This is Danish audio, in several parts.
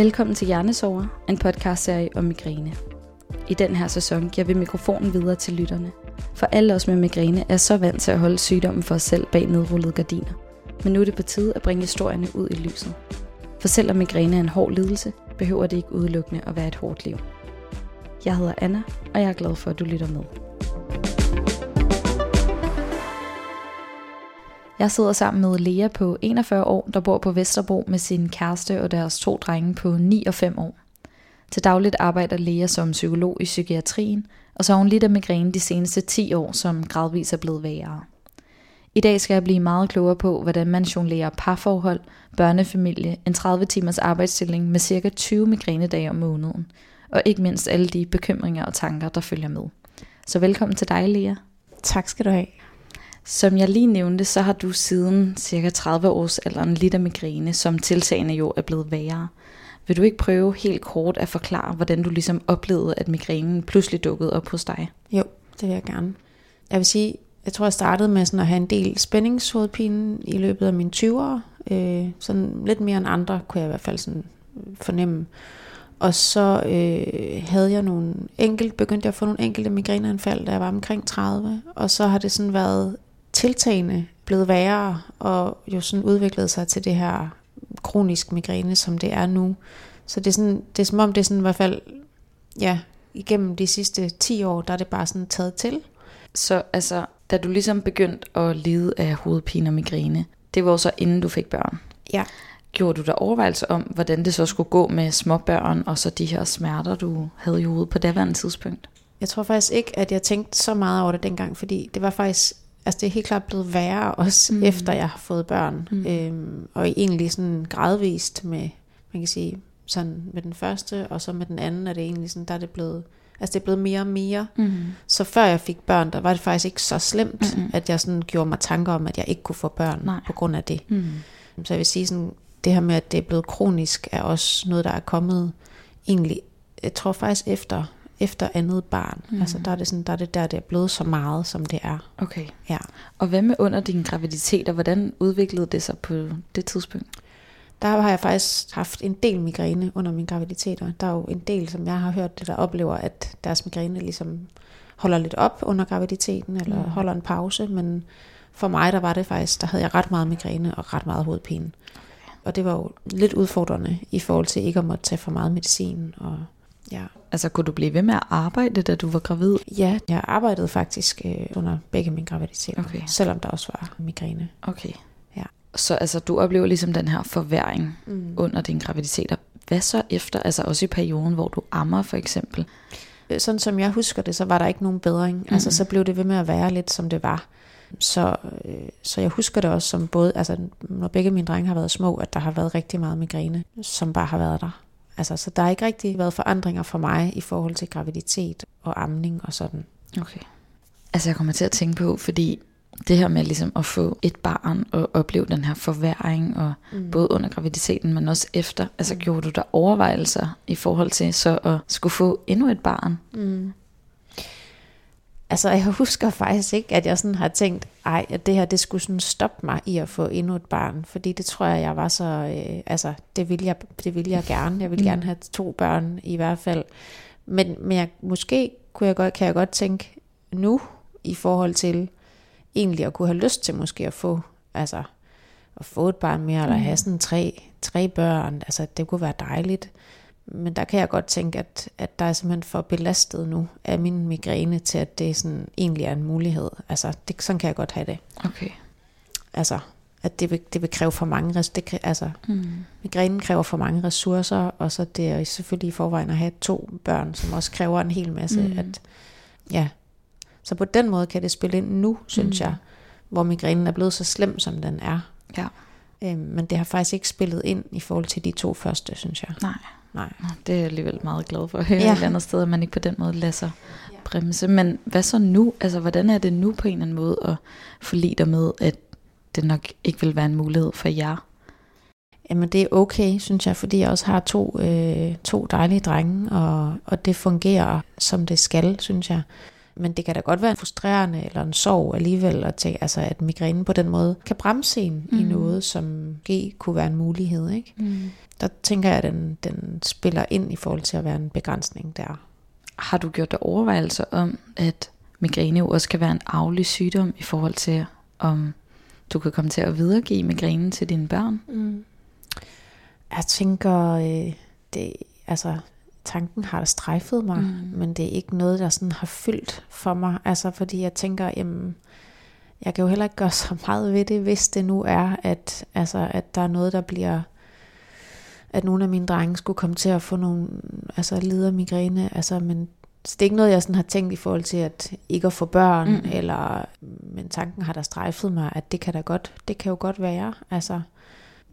Velkommen til Hjernesover, en podcastserie om migræne. I den her sæson giver vi mikrofonen videre til lytterne. For alle os med migræne er så vant til at holde sygdommen for os selv bag nedrullede gardiner. Men nu er det på tide at bringe historierne ud i lyset. For selvom migræne er en hård lidelse, behøver det ikke udelukkende at være et hårdt liv. Jeg hedder Anna, og jeg er glad for, at du lytter med. Jeg sidder sammen med Lea på 41 år, der bor på Vesterbro med sin kæreste og deres to drenge på 9 og 5 år. Til dagligt arbejder Lea som psykolog i psykiatrien, og så har hun lidt af migræne de seneste 10 år, som gradvist er blevet værre. I dag skal jeg blive meget klogere på, hvordan man jonglerer parforhold, børnefamilie, en 30 timers arbejdsstilling med cirka 20 migrænedage om måneden, og ikke mindst alle de bekymringer og tanker, der følger med. Så velkommen til dig, Lea. Tak skal du have. Som jeg lige nævnte, så har du siden cirka 30 års alderen lidt af migræne, som tiltagende jo er blevet værre. Vil du ikke prøve helt kort at forklare, hvordan du ligesom oplevede, at migrænen pludselig dukkede op hos dig? Jo, det vil jeg gerne. Jeg vil sige, jeg tror, jeg startede med sådan at have en del spændingshovedpine i løbet af mine 20'ere. Øh, sådan lidt mere end andre, kunne jeg i hvert fald sådan øh, fornemme. Og så øh, havde jeg nogle enkelt, begyndte jeg at få nogle enkelte migræneanfald, da jeg var omkring 30. Og så har det sådan været tiltagende blevet værre, og jo sådan udviklet sig til det her kronisk migræne, som det er nu. Så det er, sådan, det er som om, det er sådan i hvert fald, ja, igennem de sidste 10 år, der er det bare sådan taget til. Så altså, da du ligesom begyndte at lide af hovedpine og migræne, det var så inden du fik børn. Ja. Gjorde du der overvejelse om, hvordan det så skulle gå med småbørn, og så de her smerter, du havde i hovedet på daværende tidspunkt? Jeg tror faktisk ikke, at jeg tænkte så meget over det dengang, fordi det var faktisk, altså det er helt klart blevet værre også, mm. efter jeg har fået børn. Mm. Øhm, og egentlig sådan gradvist med, man kan sige, sådan med den første, og så med den anden, er det egentlig sådan, der er det blevet, altså det er blevet mere og mere. Mm. Så før jeg fik børn, der var det faktisk ikke så slemt, mm. at jeg sådan gjorde mig tanker om, at jeg ikke kunne få børn Nej. på grund af det. Mm. Så jeg vil sige sådan, det her med, at det er blevet kronisk, er også noget, der er kommet egentlig, jeg tror faktisk efter, efter andet barn. Mm. Altså der er, det sådan, der er det der, det er blevet så meget, som det er. Okay. Ja. Og hvad med under din graviditet, og hvordan udviklede det sig på det tidspunkt? Der har jeg faktisk haft en del migræne under min graviditet, og der er jo en del, som jeg har hørt, det der oplever, at deres migræne ligesom holder lidt op under graviditeten, eller mm. holder en pause, men for mig, der var det faktisk, der havde jeg ret meget migræne og ret meget hovedpine. Og det var jo lidt udfordrende i forhold til ikke at måtte tage for meget medicin. Og, ja. Altså kunne du blive ved med at arbejde, da du var gravid? ja, jeg arbejdede faktisk øh, under begge mine graviditeter, Okay. selvom der også var migræne. Okay. Ja. Så altså, du oplever ligesom den her forværing Mm. under din graviditet. Og Hvad så efter, altså også i perioden, hvor du ammer for eksempel? Øh, Sådan som jeg husker det, så var der ikke nogen bedring. Mm. Altså så blev det ved med at være lidt som det var. Så, øh, så jeg husker det også som både, altså når begge mine drenge har været små, at der har været rigtig meget migræne, som bare har været der. Altså, så der har ikke rigtig været forandringer for mig i forhold til graviditet og amning og sådan. Okay. Altså jeg kommer til at tænke på, fordi det her med ligesom at få et barn og opleve den her forværing, og mm. både under graviditeten, men også efter, altså Mm. gjorde du der overvejelser i forhold til så at skulle få endnu et barn? Mm. Altså, jeg husker faktisk ikke, at jeg sådan har tænkt, ej, at det her, det skulle sådan stoppe mig i at få endnu et barn. Fordi det tror jeg, jeg var så, øh, altså, det ville jeg, det ville jeg gerne. Jeg ville Mm. gerne have to børn i hvert fald. Men, men jeg, måske kunne jeg godt, kan jeg godt tænke nu, i forhold til egentlig at kunne have lyst til måske at få, altså, at få et barn mere, eller Mm. have sådan tre, tre børn. Altså, det kunne være dejligt. Men der kan jeg godt tænke, at, at der er simpelthen for belastet nu af min migræne til, at det sådan egentlig er en mulighed. Altså, det, sådan kan jeg godt have det. Okay. Altså, at det vil, det vil kræve for mange det, altså, Mm. migrænen kræver for mange ressourcer, og så det er selvfølgelig i forvejen at have to børn, som også kræver en hel masse. Mm. At, ja. Så på den måde kan det spille ind nu, synes mm. jeg, hvor migrænen er blevet så slem, som den er. Ja. Øhm, men det har faktisk ikke spillet ind i forhold til de to første, synes jeg. Nej. Nej. Det er jeg alligevel meget glad for at høre ja. Ja. et eller andet sted, at man ikke på den måde lader sig bremse. Men hvad så nu? Altså, hvordan er det nu på en eller anden måde at forlige dig med, at det nok ikke vil være en mulighed for jer? Jamen det er okay, synes jeg, fordi jeg også har to, øh, to dejlige drenge, og, og det fungerer som det skal, synes jeg. Men det kan da godt være frustrerende eller en sorg alligevel, at, tænke, altså, at migrænen på den måde kan bremse en mm. i noget, som G kunne være en mulighed. Ikke? Mm. Der tænker jeg, at den, den spiller ind i forhold til at være en begrænsning der. Har du gjort dig overvejelser om, at migræne jo også kan være en arvelig sygdom i forhold til, om du kan komme til at videregive migrænen til dine børn? Mm. Jeg tænker, øh, det, altså, tanken har strejfet mig, mm. men det er ikke noget, der sådan har fyldt for mig. Altså, fordi jeg tænker, jamen, jeg kan jo heller ikke gøre så meget ved det, hvis det nu er, at, altså, at der er noget, der bliver at nogle af mine drenge skulle komme til at få nogle altså migræne, altså, men så det er ikke noget, jeg sådan har tænkt i forhold til at ikke at få børn, mm. eller, men tanken har der strejfet mig, at det kan da godt, det kan jo godt være. Altså,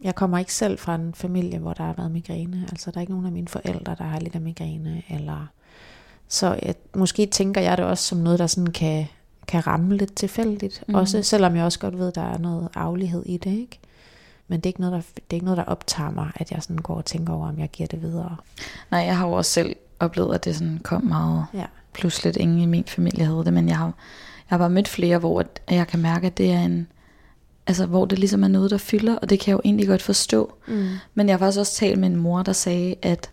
jeg kommer ikke selv fra en familie, hvor der har været migræne. Altså, der er ikke nogen af mine forældre, der har lidt af migræne, eller så jeg, måske tænker jeg det også som noget, der sådan kan, kan ramme lidt tilfældigt. Mm. Også selvom jeg også godt ved, at der er noget aflighed i det, ikke? Men det er, ikke noget, der, det er ikke noget, der optager mig, at jeg sådan går og tænker over, om jeg giver det videre. Nej, jeg har jo også selv oplevet, at det sådan kom meget ja. pludseligt. Ingen i min familie havde det, men jeg har, jeg har bare mødt flere, hvor jeg kan mærke, at det er en, altså hvor det ligesom er noget, der fylder, og det kan jeg jo egentlig godt forstå. Mm. Men jeg har faktisk også talt med en mor, der sagde, at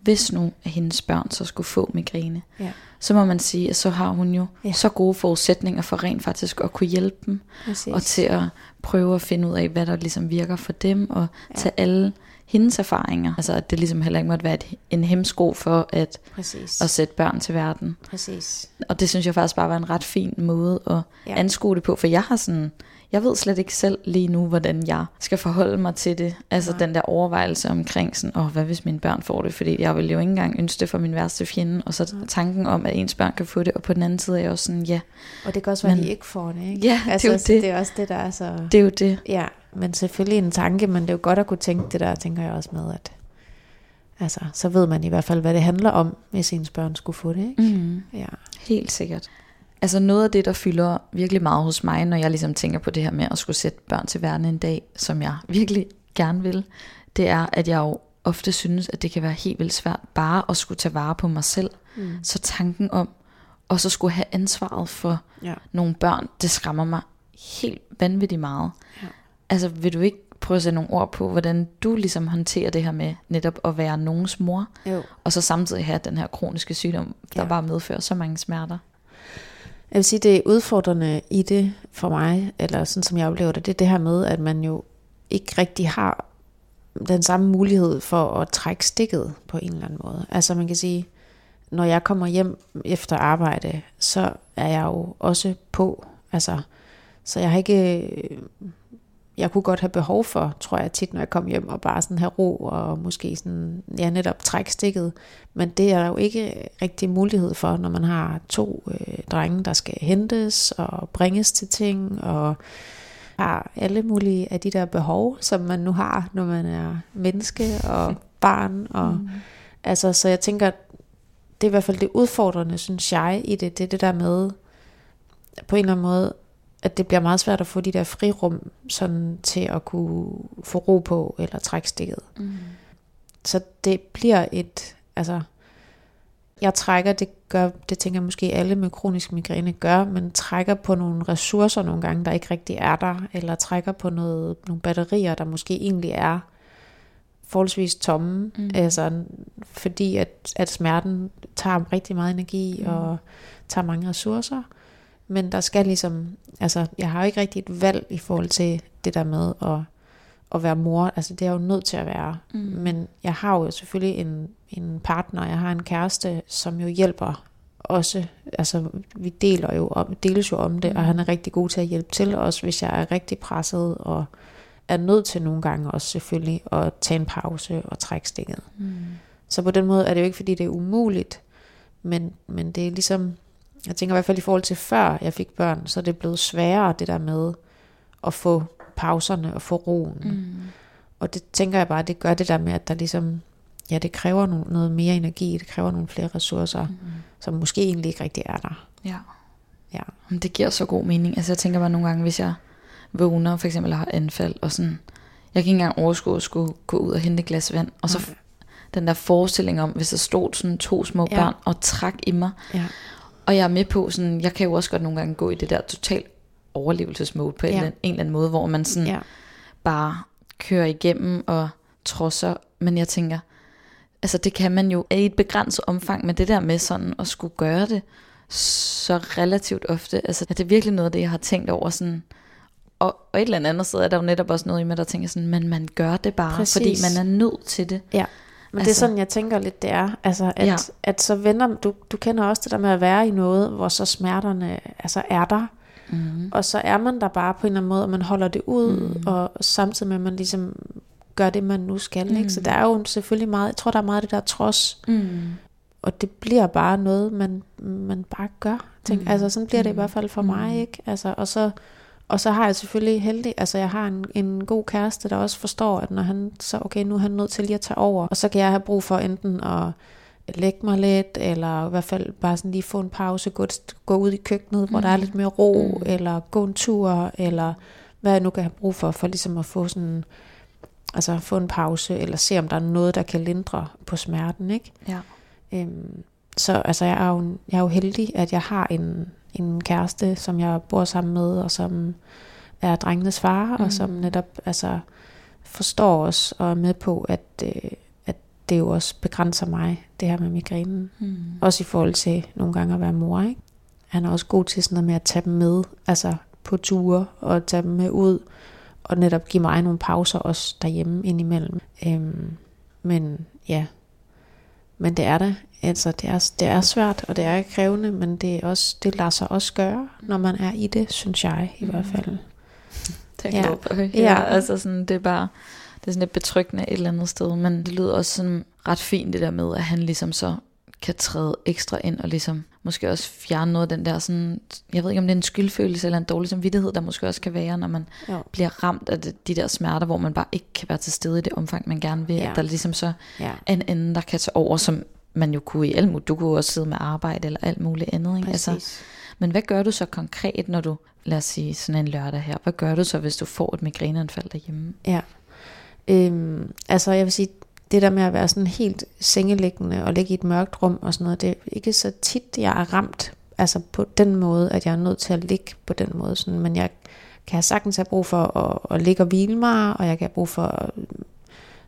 hvis nu af hendes børn så skulle få migræne, ja. så må man sige, at så har hun jo ja. så gode forudsætninger for rent faktisk at kunne hjælpe dem, Præcis. og til at prøve at finde ud af, hvad der ligesom virker for dem, og ja. tage alle hendes erfaringer. Altså at det ligesom heller ikke måtte være en hemsko for at, Præcis. at sætte børn til verden. Præcis. Og det synes jeg faktisk bare var en ret fin måde at ja. anskue det på, for jeg har sådan jeg ved slet ikke selv lige nu, hvordan jeg skal forholde mig til det. Altså Nej. den der overvejelse omkring sådan, åh, hvad hvis mine børn får det? Fordi jeg vil jo ikke engang ønske det for min værste fjende. Og så Nej. tanken om, at ens børn kan få det, og på den anden side er jeg også sådan, ja. Og det kan også være, at de ikke får det, ikke? Ja, altså, det er jo det. Det er også det, der er så... Det er jo det. Ja, men selvfølgelig en tanke, men det er jo godt at kunne tænke det der, tænker jeg også med, at altså, så ved man i hvert fald, hvad det handler om, hvis ens børn skulle få det, ikke? Mm. Ja. Helt sikkert. Altså noget af det, der fylder virkelig meget hos mig, når jeg ligesom tænker på det her med at skulle sætte børn til verden en dag, som jeg virkelig gerne vil, det er, at jeg jo ofte synes, at det kan være helt vildt svært bare at skulle tage vare på mig selv. Mm. Så tanken om, og så skulle have ansvaret for ja. nogle børn, det skræmmer mig helt vanvittigt meget. Ja. Altså vil du ikke prøve at sætte nogle ord på, hvordan du ligesom håndterer det her med netop at være nogens mor, jo. og så samtidig have den her kroniske sygdom, der ja. bare medfører så mange smerter? Jeg vil sige, det er udfordrende i det for mig, eller sådan som jeg oplever det, det er det her med, at man jo ikke rigtig har den samme mulighed for at trække stikket på en eller anden måde. Altså man kan sige, når jeg kommer hjem efter arbejde, så er jeg jo også på. Altså, så jeg har ikke jeg kunne godt have behov for, tror jeg tit, når jeg kom hjem og bare sådan have ro og måske sådan, ja, netop trække stikket. Men det er der jo ikke rigtig mulighed for, når man har to øh, drenge, der skal hentes og bringes til ting og har alle mulige af de der behov, som man nu har, når man er menneske og barn. Og, mm. altså, så jeg tænker, det er i hvert fald det udfordrende, synes jeg, i det, det er det der med, på en eller anden måde, at det bliver meget svært at få de der frirum sådan til at kunne få ro på eller trække stikket. Mm. Så det bliver et, altså, jeg trækker, det gør, det tænker jeg måske alle med kronisk migræne gør, men trækker på nogle ressourcer nogle gange, der ikke rigtig er der, eller trækker på noget, nogle batterier, der måske egentlig er forholdsvis tomme, mm. altså, fordi at, at smerten tager rigtig meget energi mm. og tager mange ressourcer. Men der skal ligesom, altså jeg har jo ikke rigtig et valg i forhold til det der med at, at være mor. Altså det er jo nødt til at være. Mm. Men jeg har jo selvfølgelig en, en partner, jeg har en kæreste, som jo hjælper også, altså vi deler jo om, deles jo om det, mm. og han er rigtig god til at hjælpe til os, hvis jeg er rigtig presset, og er nødt til nogle gange også selvfølgelig at tage en pause og trække stikket. Mm. Så på den måde er det jo ikke, fordi det er umuligt, men, men det er ligesom, jeg tænker i hvert fald i forhold til før jeg fik børn, så er det blevet sværere det der med at få pauserne og få roen. Mm. Og det tænker jeg bare, det gør det der med, at der ligesom, ja, det kræver no- noget mere energi, det kræver nogle flere ressourcer, mm. som måske egentlig ikke rigtig er der. Ja. ja. Men det giver så god mening. Altså jeg tænker bare nogle gange, hvis jeg vågner, for eksempel har anfald, og sådan, jeg kan ikke engang overskue at skulle gå ud og hente et glas vand, og så okay. den der forestilling om, hvis der stod sådan to små ja. børn og trak i mig, ja Og jeg er med på, sådan, jeg kan jo også godt nogle gange gå i det der total overlevelsesmode på ja. en, eller anden, en eller anden måde, hvor man sådan ja. bare kører igennem og trodser. Men jeg tænker, altså det kan man jo i et begrænset omfang, men det der med sådan at skulle gøre det så relativt ofte, altså det er virkelig noget af det, jeg har tænkt over sådan, og, og et eller andet sted er der jo netop også noget i mig, der tænker sådan, men man gør det bare, Præcis. fordi man er nødt til det. Ja. Men altså, det er sådan, jeg tænker lidt, det er. Altså, at, ja. at så vender, du, du kender også det der med at være i noget, hvor så smerterne altså er der. Mm. Og så er man der bare på en eller anden måde, og man holder det ud, mm. og samtidig med, at man ligesom gør det, man nu skal. Mm. Ikke? Så der er jo selvfølgelig meget, jeg tror, der er meget af det der trods. Mm. Og det bliver bare noget, man, man bare gør. Tænk, mm. Altså sådan bliver det i hvert fald for mm. mig. ikke. Altså, og så og så har jeg selvfølgelig heldig, altså jeg har en, en god kæreste, der også forstår, at når han så, okay, nu er han nødt til lige at tage over, og så kan jeg have brug for enten at lægge mig lidt, eller i hvert fald bare sådan lige få en pause, gå, gå ud i køkkenet, hvor mm. der er lidt mere ro, mm. eller gå en tur, eller hvad jeg nu kan have brug for, for ligesom at få sådan, altså få en pause, eller se om der er noget, der kan lindre på smerten, ikke? Ja. Øhm, så altså jeg er, jo, jeg er jo heldig, at jeg har en, en kæreste, som jeg bor sammen med, og som er drengenes far, mm. og som netop altså, forstår os og er med på, at, øh, at det jo også begrænser mig, det her med migrænen. Mm. Også i forhold til nogle gange at være mor. Ikke? Han er også god til sådan noget med at tage dem med, altså på ture, og tage dem med ud, og netop give mig nogle pauser også derhjemme indimellem. Øhm, men ja, men det er det. Altså, det er, det er svært, og det er krævende, men det, er også, det lader sig også gøre, når man er i det, synes jeg i hvert fald. Det ja. ja. ja, altså sådan, det er bare, det er sådan lidt betryggende et eller andet sted, men det lyder også sådan ret fint det der med, at han ligesom så kan træde ekstra ind og ligesom måske også fjerne noget af den der sådan, jeg ved ikke om det er en skyldfølelse eller en dårlig samvittighed, der måske også kan være, når man jo. bliver ramt af det, de der smerter, hvor man bare ikke kan være til stede i det omfang, man gerne vil. Ja. At der ligesom så ja. er en anden, der kan tage over, som man jo kunne i alt muligt. Du kunne også sidde med arbejde eller alt muligt andet. Ikke? Altså, men hvad gør du så konkret, når du, lad os sige sådan en lørdag her, hvad gør du så, hvis du får et migræneanfald derhjemme? Ja, øhm, altså jeg vil sige, det der med at være sådan helt sengeliggende og ligge i et mørkt rum og sådan noget, det er ikke så tit, jeg er ramt altså på den måde, at jeg er nødt til at ligge på den måde. Sådan, men jeg kan sagtens have brug for at, at ligge og hvile mig, og jeg kan have brug for,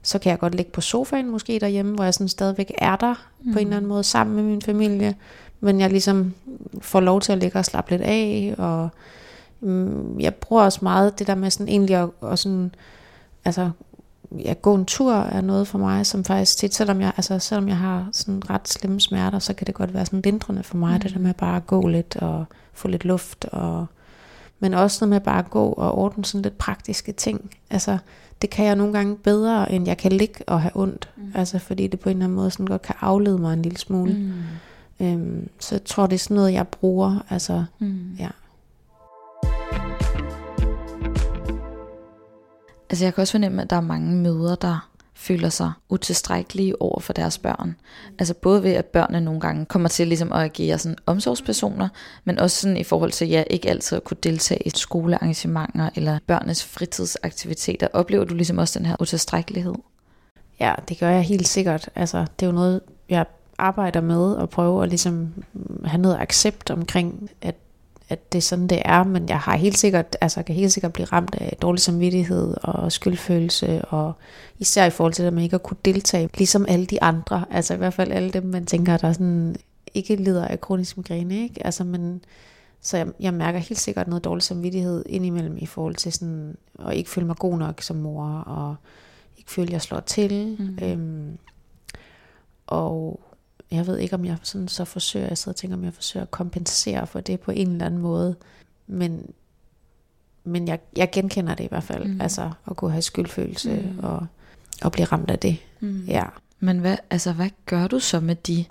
så kan jeg godt ligge på sofaen måske derhjemme, hvor jeg sådan stadigvæk er der mm. på en eller anden måde sammen med min familie, men jeg ligesom får lov til at ligge og slappe lidt af, og mm, jeg bruger også meget det der med sådan egentlig at, at sådan, altså ja, gå en tur er noget for mig, som faktisk tit, selvom jeg, altså, selvom jeg har sådan ret slemme smerter, så kan det godt være sådan lindrende for mig, mm. det der med bare at gå lidt og få lidt luft, og, men også noget med bare at gå og ordne sådan lidt praktiske ting. Altså, det kan jeg nogle gange bedre, end jeg kan ligge og have ondt. Mm. Altså, fordi det på en eller anden måde sådan godt kan aflede mig en lille smule. Mm. Øhm, så jeg tror, det er sådan noget, jeg bruger. Altså, mm. ja. Altså jeg kan også fornemme, at der er mange mødre, der føler sig utilstrækkelige over for deres børn. Altså både ved, at børnene nogle gange kommer til ligesom at agere sådan omsorgspersoner, men også sådan i forhold til, at jeg ikke altid at kunne deltage i skolearrangementer eller børnenes fritidsaktiviteter. Oplever du ligesom også den her utilstrækkelighed? Ja, det gør jeg helt sikkert. Altså det er jo noget, jeg arbejder med og prøve at ligesom have noget accept omkring, at at det er sådan, det er, men jeg har helt sikkert, altså kan helt sikkert blive ramt af dårlig samvittighed og skyldfølelse, og især i forhold til at man ikke at kunne deltage, ligesom alle de andre, altså i hvert fald alle dem, man tænker, der sådan ikke lider af kronisk migræne, ikke? Altså, men, så jeg, jeg mærker helt sikkert noget dårlig samvittighed indimellem i forhold til sådan, at ikke føle mig god nok som mor, og ikke føle, at jeg slår til. Mm. Øhm, og jeg ved ikke, om jeg sådan så forsøger, jeg sidder og tænker, om jeg forsøger at kompensere for det på en eller anden måde. Men, men jeg, jeg genkender det i hvert fald. Mm. Altså at kunne have skyldfølelse mm. og, og blive ramt af det. Mm. Ja. Men hvad, altså, hvad gør du så med de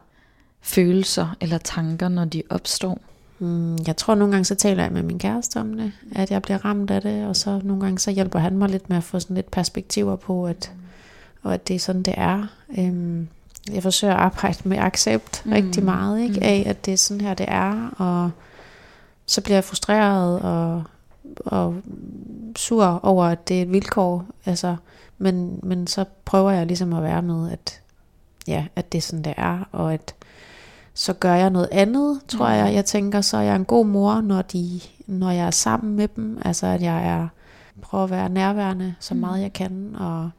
følelser eller tanker, når de opstår? Mm, jeg tror nogle gange, så taler jeg med min kæreste om det, at jeg bliver ramt af det, og så nogle gange, så hjælper han mig lidt med at få sådan lidt perspektiver på, at, og at det er sådan, det er. Øhm, jeg forsøger at arbejde med accept mm. rigtig meget, ikke? Mm. af at det er sådan her, det er, og så bliver jeg frustreret og, og sur over, at det er et vilkår, altså, men, men så prøver jeg ligesom at være med, at, ja, at det er sådan, det er, og at så gør jeg noget andet, tror jeg. Jeg tænker, så er jeg en god mor, når, de, når jeg er sammen med dem. Altså, at jeg er, prøver at være nærværende så meget jeg kan, og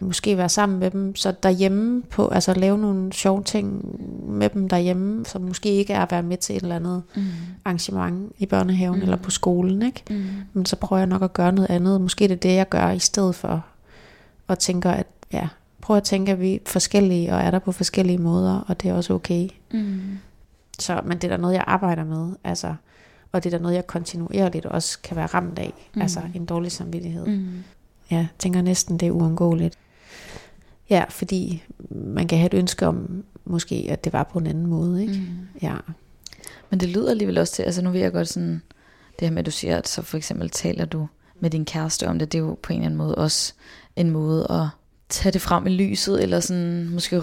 måske være sammen med dem, så derhjemme på, altså lave nogle sjove ting med dem derhjemme, som måske ikke er at være med til et eller andet mm. arrangement i børnehaven mm. eller på skolen, ikke? Mm. Men så prøver jeg nok at gøre noget andet. Måske det er det, jeg gør i stedet for, og tænker, at ja, prøv at tænke, at vi er forskellige, og er der på forskellige måder, og det er også okay. Mm. Så, men det er da noget, jeg arbejder med, altså, og det er da noget, jeg kontinuerligt også kan være ramt af, mm. altså en dårlig samvittighed. Mm. Ja, tænker næsten, det er uundgåeligt. Ja, fordi man kan have et ønske om, måske, at det var på en anden måde, ikke? Mm. Ja. Men det lyder alligevel også til, altså nu vil jeg godt sådan, det her med, at du siger, at så for eksempel taler du med din kæreste om det, det er jo på en eller anden måde også en måde at tage det frem i lyset, eller sådan måske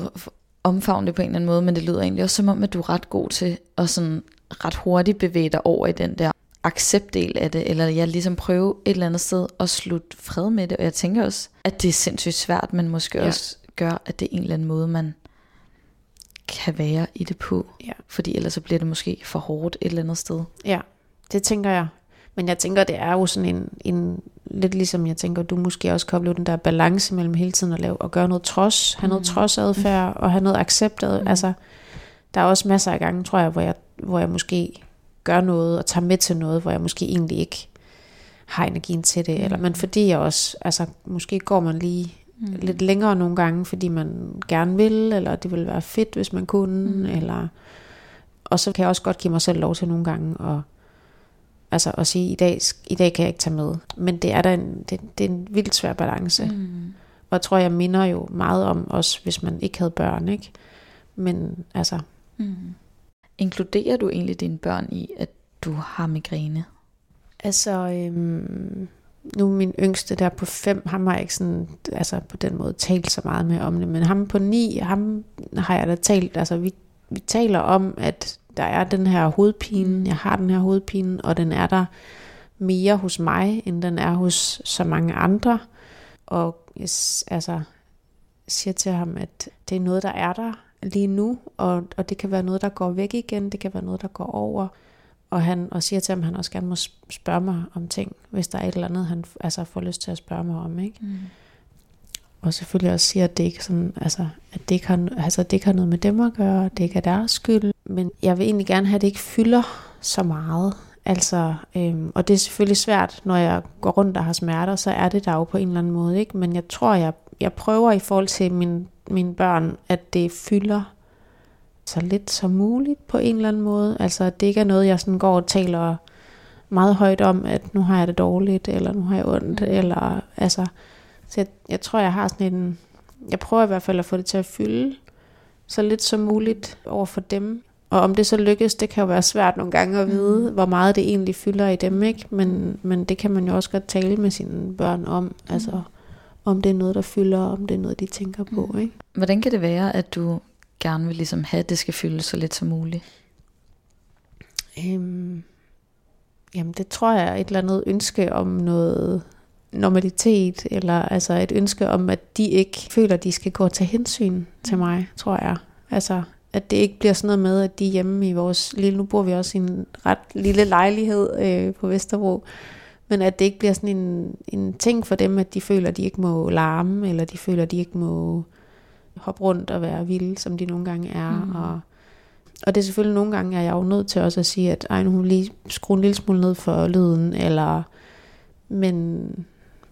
omfavne det på en eller anden måde, men det lyder egentlig også som om, at du er ret god til at sådan ret hurtigt bevæge dig over i den der acceptdel af det, eller jeg ligesom prøve et eller andet sted at slutte fred med det, og jeg tænker også, at det er sindssygt svært, men måske ja. også gør, at det er en eller anden måde, man kan være i det på, ja. fordi ellers så bliver det måske for hårdt et eller andet sted. Ja, det tænker jeg. Men jeg tænker, det er jo sådan en, en lidt ligesom jeg tænker, du måske også kan opleve den der balance mellem hele tiden at lave og gøre noget trods, have noget mm. trodsadfærd og have noget acceptet. Mm. Altså, der er også masser af gange, tror jeg, hvor jeg, hvor jeg måske gør noget og tager med til noget, hvor jeg måske egentlig ikke har energien til det. Mm. Eller, men fordi jeg også, altså måske går man lige mm. lidt længere nogle gange, fordi man gerne vil, eller det ville være fedt, hvis man kunne, mm. eller... Og så kan jeg også godt give mig selv lov til nogle gange at Altså at sige, i dag, i dag kan jeg ikke tage med. Men det er da en, det, det er en vildt svær balance. Mm. Og jeg tror, jeg minder jo meget om os, hvis man ikke havde børn, ikke? Men altså... Mm. Inkluderer du egentlig dine børn i, at du har migræne? Altså, øhm, nu min yngste der på fem, ham har jeg ikke sådan, altså på den måde talt så meget med om det, men ham på ni, ham har jeg da talt, altså vi, vi taler om, at der er den her hovedpine, jeg har den her hovedpine, og den er der mere hos mig, end den er hos så mange andre. Og jeg altså, siger til ham, at det er noget, der er der lige nu, og, og det kan være noget, der går væk igen, det kan være noget, der går over. Og, han, og siger til ham, at han også gerne må spørge mig om ting, hvis der er et eller andet, han altså, får lyst til at spørge mig om. Ikke? Mm og selvfølgelig også siger, at det ikke, sådan, altså, at det ikke, har, altså, det ikke har noget med dem at gøre, det ikke er deres skyld. Men jeg vil egentlig gerne have, at det ikke fylder så meget. Altså, øhm, og det er selvfølgelig svært, når jeg går rundt og har smerter, så er det der jo på en eller anden måde. Ikke? Men jeg tror, jeg, jeg prøver i forhold til min, mine børn, at det fylder så lidt som muligt på en eller anden måde. Altså, at det ikke er noget, jeg sådan går og taler meget højt om, at nu har jeg det dårligt, eller nu har jeg ondt, mm. eller altså, så jeg, jeg tror, jeg har sådan en... Jeg prøver i hvert fald at få det til at fylde så lidt som muligt over for dem. Og om det så lykkes, det kan jo være svært nogle gange at vide, mm. hvor meget det egentlig fylder i dem, ikke? Men, men det kan man jo også godt tale med sine børn om, mm. altså om det er noget, der fylder, om det er noget, de tænker på, mm. ikke? Hvordan kan det være, at du gerne vil ligesom have, at det skal fylde så lidt som muligt? Øhm, jamen det tror jeg er et eller andet ønske om noget normalitet, eller altså et ønske om, at de ikke føler, at de skal gå og tage hensyn til mig, tror jeg. Altså, at det ikke bliver sådan noget med, at de hjemme i vores lille, nu bor vi også i en ret lille lejlighed øh, på Vesterbro, men at det ikke bliver sådan en, en ting for dem, at de føler, at de ikke må larme, eller de føler, at de ikke må hoppe rundt og være vilde, som de nogle gange er. Mm. Og, og det er selvfølgelig nogle gange, at jeg er jo nødt til også at sige, at ej, nu må lige skrue en lille smule ned for lyden, eller men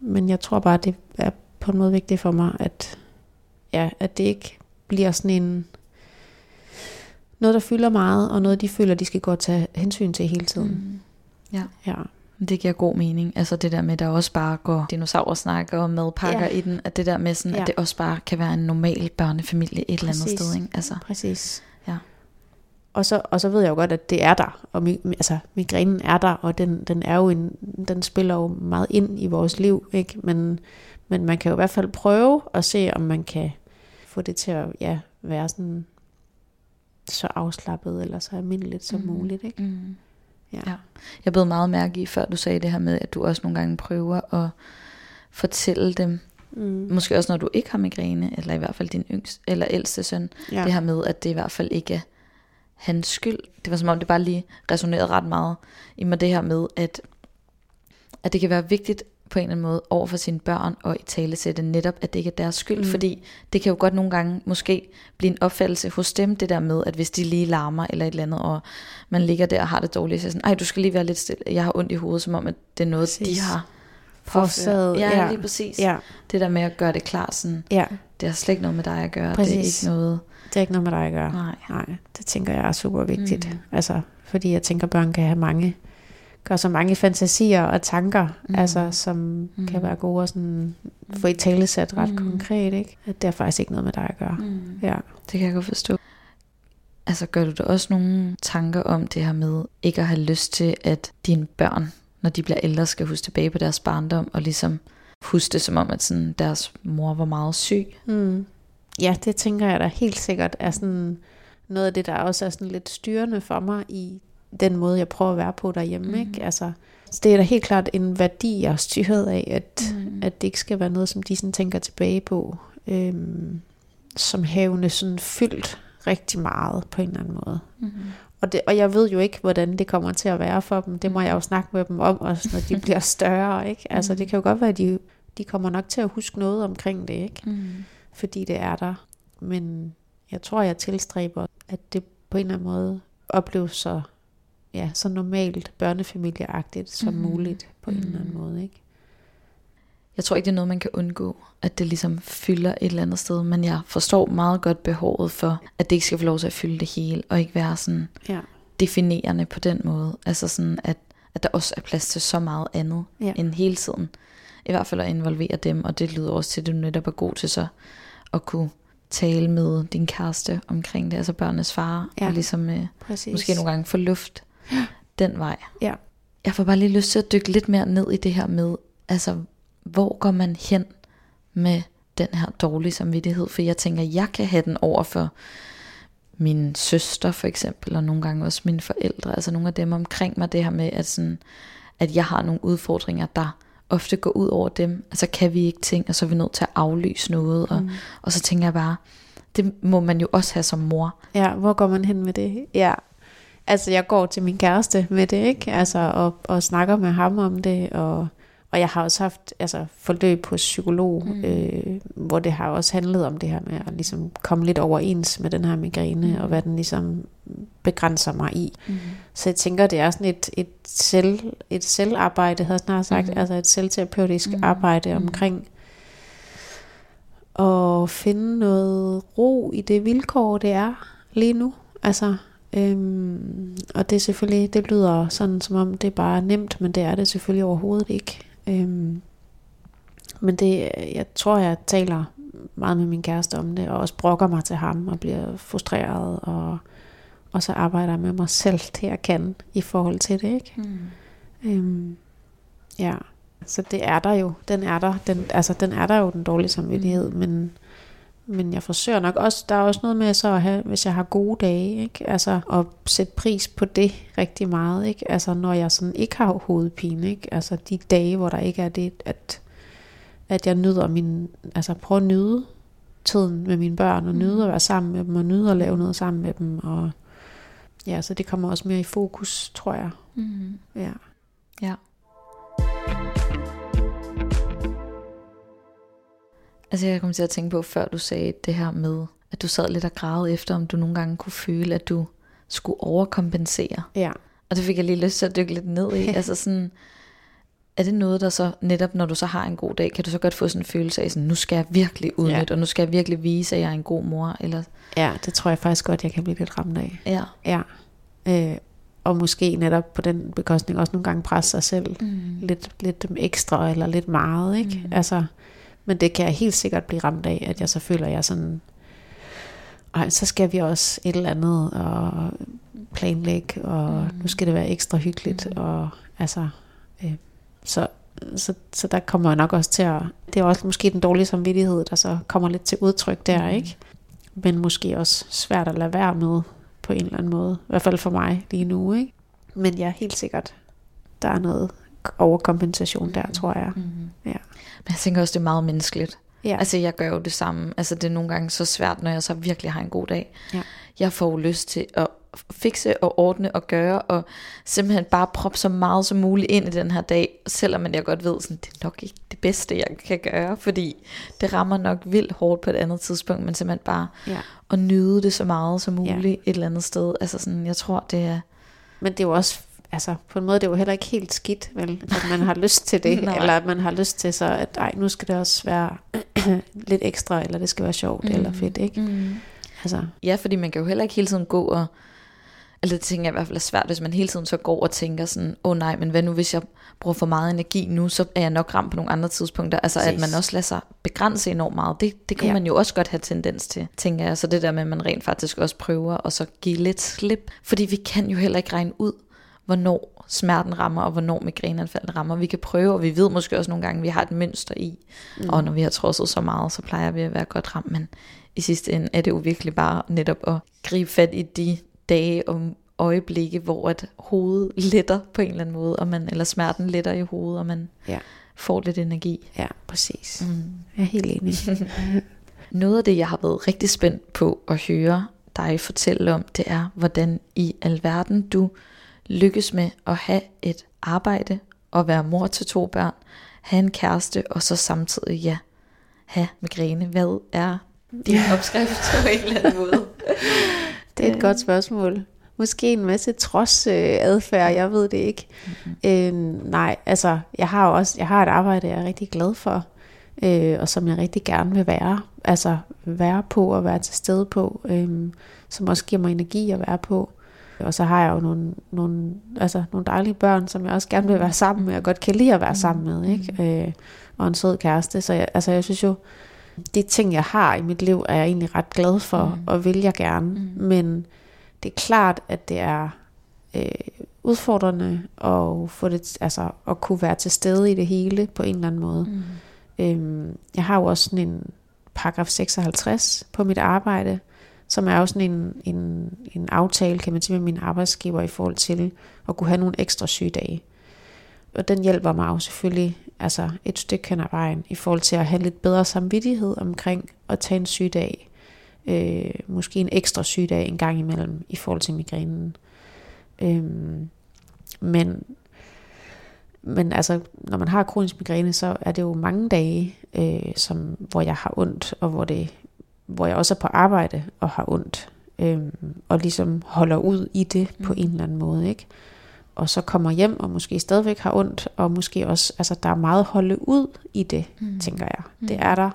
men jeg tror bare, det er på en måde vigtigt for mig, at, ja, at det ikke bliver sådan en noget, der fylder meget, og noget, de føler, de skal gå og tage hensyn til hele tiden. Mm. Ja. ja. Det giver god mening. Altså det der med, at der også bare går dinosaursnakker og madpakker ja. i den. At det der med sådan, ja. at det også bare kan være en normal børnefamilie et Præcis. eller andet sted. Ikke? Altså. Præcis. Ja. Og så, og så ved jeg jo godt, at det er der, og mi, altså, migrænen er der, og den, den, er jo en, den spiller jo meget ind i vores liv, ikke? Men, men man kan jo i hvert fald prøve at se, om man kan få det til at ja, være sådan så afslappet eller så almindeligt som mm. muligt. Ikke? Mm. Ja. ja. Jeg blev meget mærke i, før du sagde det her med, at du også nogle gange prøver at fortælle dem, mm. måske også når du ikke har migræne, eller i hvert fald din yngste eller ældste søn, ja. det her med, at det i hvert fald ikke er hans skyld. Det var som om, det bare lige resonerede ret meget i mig det her med, at, at det kan være vigtigt på en eller anden måde over for sine børn og i tale sætte netop, at det ikke er deres skyld, mm. fordi det kan jo godt nogle gange måske blive en opfattelse hos dem, det der med, at hvis de lige larmer eller et eller andet, og man ligger der og har det dårligt, så er sådan, ej, du skal lige være lidt stille, jeg har ondt i hovedet, som om, at det er noget, præcis. de har påført. Ja, ja, lige præcis. Ja. Det der med at gøre det klart sådan, ja. det har slet ikke noget med dig at gøre, præcis. det er ikke noget... Det er ikke noget med dig at gøre. Nej. Nej, det tænker jeg er super vigtigt. Mm. Altså, fordi jeg tænker, børn kan have mange gør så mange fantasier og tanker, mm. altså, som mm. kan være gode at sådan, få i tale sat ret mm. konkret. Ikke? At det er faktisk ikke noget med dig at gøre. Mm. Ja. Det kan jeg godt forstå. Altså gør du da også nogle tanker om det her med ikke at have lyst til, at dine børn, når de bliver ældre, skal huske tilbage på deres barndom, og ligesom huske det som om, at sådan, deres mor var meget syg? Mm. Ja, det tænker jeg da helt sikkert er sådan noget af det, der også er sådan lidt styrende for mig i den måde, jeg prøver at være på derhjemme. Mm. Ikke? Altså, det er da helt klart en værdi og styrhed af, at, mm. at det ikke skal være noget, som de sådan tænker tilbage på, øhm, som havende sådan fyldt rigtig meget på en eller anden måde. Mm. Og, det, og jeg ved jo ikke, hvordan det kommer til at være for dem. Det må jeg jo snakke med dem om, også når de bliver større. Ikke? Altså, det kan jo godt være, at de, de kommer nok til at huske noget omkring det, ikke? Mm. fordi det er der. Men jeg tror, jeg tilstræber, at det på en eller anden måde opleves så ja, så normalt børnefamilieagtigt som mm. muligt på mm. en eller anden måde. Ikke? Jeg tror ikke, det er noget, man kan undgå, at det ligesom fylder et eller andet sted, men jeg forstår meget godt behovet for, at det ikke skal få lov til at fylde det hele, og ikke være sådan ja. definerende på den måde. Altså sådan, at, at der også er plads til så meget andet ja. end hele tiden. I hvert fald at involvere dem, og det lyder også til, at du netop er god til så at kunne tale med din kæreste omkring det, altså børnenes far, ja, og ligesom øh, måske nogle gange få luft den vej. Ja. Jeg får bare lige lyst til at dykke lidt mere ned i det her med, altså hvor går man hen med den her dårlige samvittighed? For jeg tænker, jeg kan have den over for min søster for eksempel, og nogle gange også mine forældre, altså nogle af dem omkring mig, det her med, at, sådan, at jeg har nogle udfordringer, der ofte går ud over dem. Altså kan vi ikke ting, og så er vi nødt til at aflyse noget. Og, mm. og så tænker jeg bare, det må man jo også have som mor. Ja, hvor går man hen med det? Ja, altså jeg går til min kæreste med det, ikke? Altså, og, og snakker med ham om det, og, og jeg har også haft altså, forløb hos psykolog, mm. øh, hvor det har også handlet om det her med at ligesom komme lidt overens med den her migræne, mm. og hvad den ligesom begrænser mig i. Mm. Så jeg tænker, det er sådan et, et, selv, et selvarbejde, havde jeg snart sagt, mm. altså et selvterapeutisk mm. arbejde mm. omkring at finde noget ro i det vilkår, det er lige nu. Altså, Øhm, og det er selvfølgelig, det lyder sådan som om det er bare nemt, men det er det selvfølgelig overhovedet ikke. Øhm, men det, jeg tror, jeg taler meget med min kæreste om det, og også brokker mig til ham, og bliver frustreret, og, og så arbejder jeg med mig selv til jeg kan, i forhold til det, ikke? Mm. Øhm, ja, så det er der jo, den er der, den, altså den er der jo, den dårlige samvittighed, mm. men men jeg forsøger nok også, der er også noget med så at have, hvis jeg har gode dage, ikke? Altså at sætte pris på det rigtig meget, ikke? Altså når jeg sådan ikke har hovedpine, ikke? Altså de dage, hvor der ikke er det, at, at jeg nyder min, altså prøve at nyde tiden med mine børn, og nyde at være sammen med dem, og nyde at lave noget sammen med dem, og ja, så det kommer også mere i fokus, tror jeg. Mm. Ja. Ja. Altså jeg kom til at tænke på, før du sagde det her med, at du sad lidt og græd efter, om du nogle gange kunne føle, at du skulle overkompensere. Ja. Og det fik jeg lige lyst til at dykke lidt ned i. altså sådan, er det noget, der så netop, når du så har en god dag, kan du så godt få sådan en følelse af, sådan, nu skal jeg virkelig udnytte, ja. og nu skal jeg virkelig vise, at jeg er en god mor? Eller? Ja, det tror jeg faktisk godt, jeg kan blive lidt ramt af. Ja. ja. Øh, og måske netop på den bekostning også nogle gange presse sig selv mm. lidt, lidt ekstra eller lidt meget. Ikke? Mm. Altså, men det kan jeg helt sikkert blive ramt af, at jeg så føler, at jeg sådan, ej, så skal vi også et eller andet og planlægge, og mm. nu skal det være ekstra hyggeligt, mm. og altså, øh, så, så, så der kommer jeg nok også til at, det er også måske den dårlige samvittighed, der så kommer lidt til udtryk der, mm. ikke? Men måske også svært at lade være med, på en eller anden måde, i hvert fald for mig lige nu, ikke? Men ja, helt sikkert, der er noget overkompensation der, mm. tror jeg. Mm. Ja. Men jeg tænker også, det er meget menneskeligt. Ja. Altså jeg gør jo det samme. Altså det er nogle gange så svært, når jeg så virkelig har en god dag. Ja. Jeg får jo lyst til at fikse og ordne og gøre, og simpelthen bare proppe så meget som muligt ind i den her dag, selvom jeg godt ved, sådan, det er nok ikke det bedste, jeg kan gøre, fordi det rammer nok vildt hårdt på et andet tidspunkt, men simpelthen bare Ja. at nyde det så meget som muligt ja. et eller andet sted. Altså sådan, jeg tror, det er... Men det er jo også, altså på en måde, det er jo heller ikke helt skidt, vel? At man har lyst til det, eller at man har lyst til så, at ej, nu skal det også være lidt ekstra, eller det skal være sjovt, mm. eller fedt, ikke? Mm. Altså, Ja, fordi man kan jo heller ikke hele tiden gå og... Eller det tænker jeg i hvert fald er svært, hvis man hele tiden så går og tænker sådan, åh oh, nej, men hvad nu hvis jeg bruger for meget energi nu, så er jeg nok ramt på nogle andre tidspunkter. Altså at Præcis. man også lader sig begrænse enormt meget, det, det kunne Ja. man jo også godt have tendens til, tænker jeg. Så det der med, at man rent faktisk også prøver og så give lidt slip. Fordi vi kan jo heller ikke regne ud, hvornår smerten rammer, og hvornår migræneanfaldet rammer. Vi kan prøve, og vi ved måske også nogle gange, at vi har et mønster i. Mm. Og når vi har trodset så meget, så plejer vi at være godt ramt. Men i sidste ende er det jo virkelig bare netop at gribe fat i de dage og øjeblikke, hvor at hovedet letter på en eller anden måde, og man, eller smerten letter i hovedet, og man ja, får lidt energi. ja, præcis. Mm. Jeg er helt enig. Noget af det, jeg har været rigtig spændt på at høre dig fortælle om, det er, hvordan i alverden du lykkes med at have et arbejde og være mor til to børn, have en kæreste og så samtidig, ja, have migræne. Hvad er din opskrift på en eller anden måde? Det er et godt spørgsmål. Måske en masse trods øh, adfærd, jeg ved det ikke. Mm-hmm. Øh, nej, altså, jeg har jo også jeg har et arbejde, jeg er rigtig glad for, øh, og som jeg rigtig gerne vil være. Altså, være på og være til stede på, øh, som også giver mig energi at være på. Og så har jeg jo nogle, nogle, altså, nogle dejlige børn, som jeg også gerne vil være sammen med, og godt kan lide at være sammen med, ikke? Øh, og en sød kæreste. Så jeg, altså, jeg synes jo, de ting, jeg har i mit liv, er jeg egentlig ret glad for, mm. og vil jeg gerne. Mm. Men det er klart, at det er øh, udfordrende at, få det, altså, at kunne være til stede i det hele på en eller anden måde. Mm. Øhm, jeg har jo også sådan en paragraf 56 på mit arbejde, som er jo sådan en, en, en aftale, kan man sige, med min arbejdsgiver i forhold til at kunne have nogle ekstra sygedage. Og den hjælper mig jo selvfølgelig altså et stykke hen ad vejen i forhold til at have lidt bedre samvittighed omkring at tage en sygedag. Øh, måske en ekstra sygedag en gang imellem i forhold til migrænen. Øh, men, men altså, når man har kronisk migræne, så er det jo mange dage, øh, som, hvor jeg har ondt, og hvor, det, hvor jeg også er på arbejde og har ondt. Øhm, og ligesom holder ud i det mm. på en eller anden måde, ikke? og så kommer hjem og måske stadigvæk har ondt, og måske også, altså der er meget at holde ud i det, mm. tænker jeg. Mm. Det er der,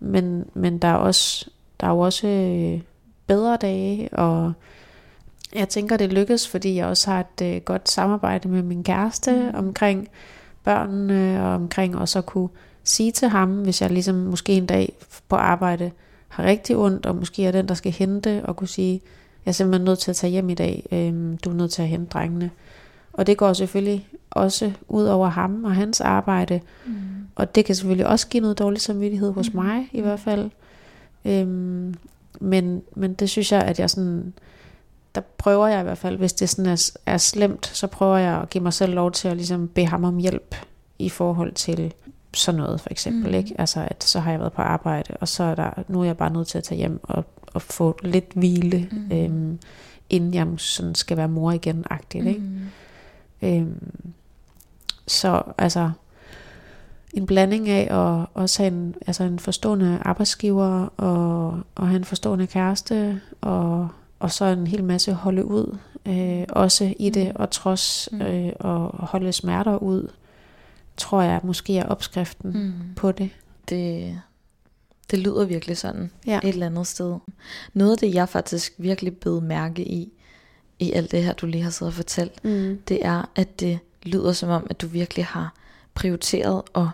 men, men der er også, der er jo også øh, bedre dage, og jeg tænker, det lykkes, fordi jeg også har et øh, godt samarbejde med min kæreste mm. omkring børnene, og omkring også at kunne sige til ham, hvis jeg ligesom måske en dag på arbejde har rigtig ondt, og måske er den, der skal hente, og kunne sige, jeg er simpelthen nødt til at tage hjem i dag, øhm, du er nødt til at hente drengene. Og det går selvfølgelig også ud over ham og hans arbejde. Mm. Og det kan selvfølgelig også give noget dårlig samvittighed hos mm. mig i hvert fald. Øhm, men, men det synes jeg, at jeg sådan, der prøver jeg i hvert fald, hvis det sådan er, er slemt, så prøver jeg at give mig selv lov til at ligesom bede ham om hjælp i forhold til sådan noget for eksempel. Mm. Ikke? Altså at så har jeg været på arbejde, og så er der, nu er jeg bare nødt til at tage hjem og, og få lidt hvile, mm. øhm, inden jeg sådan skal være mor igen-agtigt. Ikke? Mm. Øhm, så altså en blanding af at også have en, altså en forstående arbejdsgiver og, og have en forstående kæreste og, og så en hel masse holde ud øh, også i det og trods øh, og holde smerter ud tror jeg måske er opskriften mm. på det. Det, det lyder virkelig sådan Ja. et eller andet sted. Noget af det, jeg faktisk virkelig bed mærke i, i alt det her, du lige har siddet og fortalt, Mm. det er, at det lyder som om, at du virkelig har prioriteret at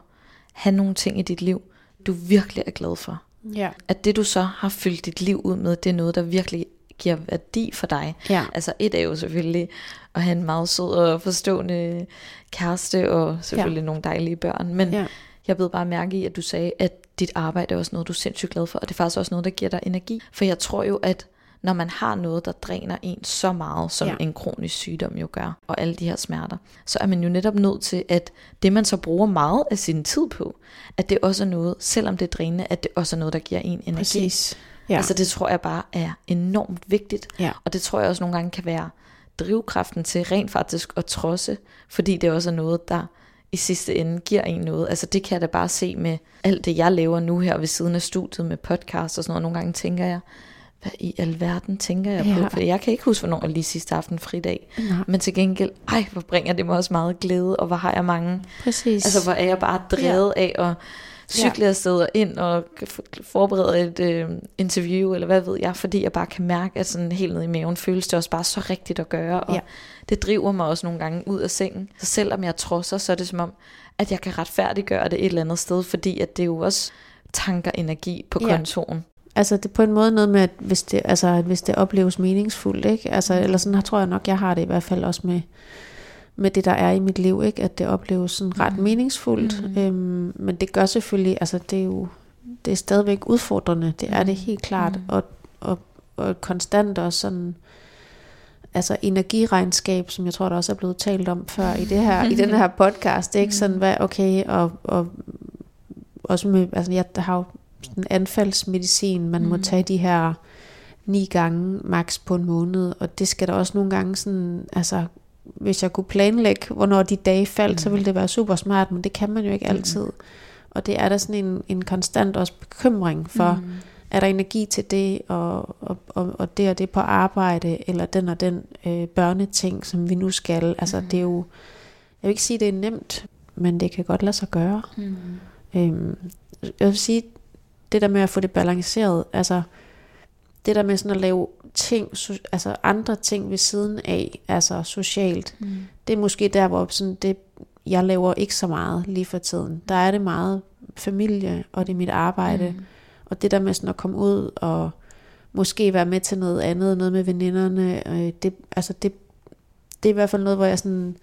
have nogle ting i dit liv, du virkelig er glad for. Ja. At det, du så har fyldt dit liv ud med, det er noget, der virkelig giver værdi for dig. Ja. Altså et er jo selvfølgelig at have en meget sød og forstående kæreste, og selvfølgelig ja. nogle dejlige børn. Men Ja. jeg blev bare mærke i, at du sagde, at dit arbejde er også noget, du er sindssygt glad for, og det er faktisk også noget, der giver dig energi. For jeg tror jo, at når man har noget, der dræner en så meget, som Ja. en kronisk sygdom jo gør, og alle de her smerter, så er man jo netop nødt til, at det man så bruger meget af sin tid på, at det også er noget, selvom det er drænende, at det også er noget, der giver en energi. Præcis. Ja. Altså det tror jeg bare er enormt vigtigt. Ja. Og det tror jeg også nogle gange kan være drivkraften til rent faktisk at trodse, fordi det også er noget, der i sidste ende giver en noget. Altså det kan jeg da bare se med alt det, jeg laver nu her ved siden af studiet med podcast og sådan noget. Nogle gange tænker jeg, hvad i alverden tænker jeg Ja. på? For jeg kan ikke huske, hvornår jeg lige sidste aften fridag. Nej. Men til gengæld, ej, hvor bringer det mig også meget glæde, og hvor har jeg mange Præcis. Altså, hvor er jeg bare drevet ja. af at cykle ja. afsted og ind og forberede et øh, interview, eller hvad ved jeg, fordi jeg bare kan mærke, at sådan helt nede i maven føles det også bare så rigtigt at gøre, og Ja. det driver mig også nogle gange ud af sengen. Så selvom jeg trodser, så er det som om, at jeg kan retfærdiggøre det et eller andet sted, fordi at det jo også tanker energi på Ja. kontoren. Altså det er på en måde noget med, at hvis det, altså, at hvis det opleves meningsfuldt, ikke? Altså, eller sådan her tror jeg nok, jeg har det i hvert fald også med, med det, der er i mit liv, ikke? At det opleves sådan ret Mhm. meningsfuldt. Mhm. Øhm, men det gør selvfølgelig, altså det er jo det er stadigvæk udfordrende, det er det Mhm. helt klart. Mhm. Og, og, og konstant også sådan, altså energiregnskab, som jeg tror, der også er blevet talt om før i, det her, i den her podcast, ikke? Sådan, hvad, okay, og, og også med, altså jeg har jo sådan anfaldsmedicin, man mm. må tage de her ni gange max på en måned, og det skal der også nogle gange sådan, altså hvis jeg kunne planlægge, hvornår de dage faldt, mm. så ville det være super smart, men det kan man jo ikke altid. Og det er der sådan en, en konstant også bekymring for, mm. er der energi til det, og, og, og, og det og det på arbejde, eller den og den øh, børneting, som vi nu skal. Altså Mhm. det er jo, jeg vil ikke sige, det er nemt, men det kan godt lade sig gøre. Mm. Øhm, jeg vil sige, det der med at få det balanceret, altså det der med sådan at lave ting, altså andre ting ved siden af, altså socialt, Mm. det er måske der, hvor sådan det, jeg laver ikke så meget lige for tiden. Der er det meget familie, og det er mit arbejde, Mm. og det der med sådan at komme ud og måske være med til noget andet, noget med veninderne, øh, det, altså det, det er i hvert fald noget, hvor jeg sådan,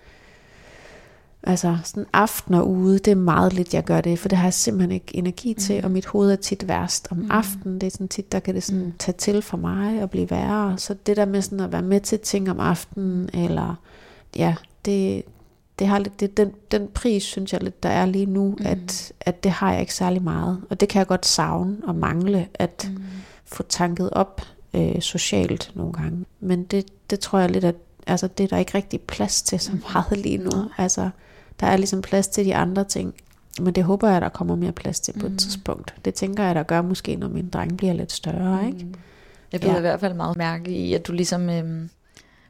altså sådan aftener ude, det er meget lidt, jeg gør det, for det har jeg simpelthen ikke energi til, Mhm. og mit hoved er tit værst om Mhm. aftenen, det er sådan tit, der kan det sådan Mhm. tage til for mig og blive værre, så det der med sådan at være med til ting om aftenen, eller ja, det, det har lidt, det, den, den pris, synes jeg lidt, der er lige nu, Mhm. at, at det har jeg ikke særlig meget, og det kan jeg godt savne og mangle, at Mm. få tanket op øh, socialt nogle gange. Men det, det tror jeg lidt, at altså, det er der ikke rigtig plads til så meget lige nu. Altså, der er ligesom plads til de andre ting. Men det håber jeg, der kommer mere plads til på Mm. et tidspunkt. Det tænker jeg, der gør måske, når min dreng bliver lidt større. Ikke? Jeg bliver Ja. i hvert fald meget mærke i, at du ligesom øhm,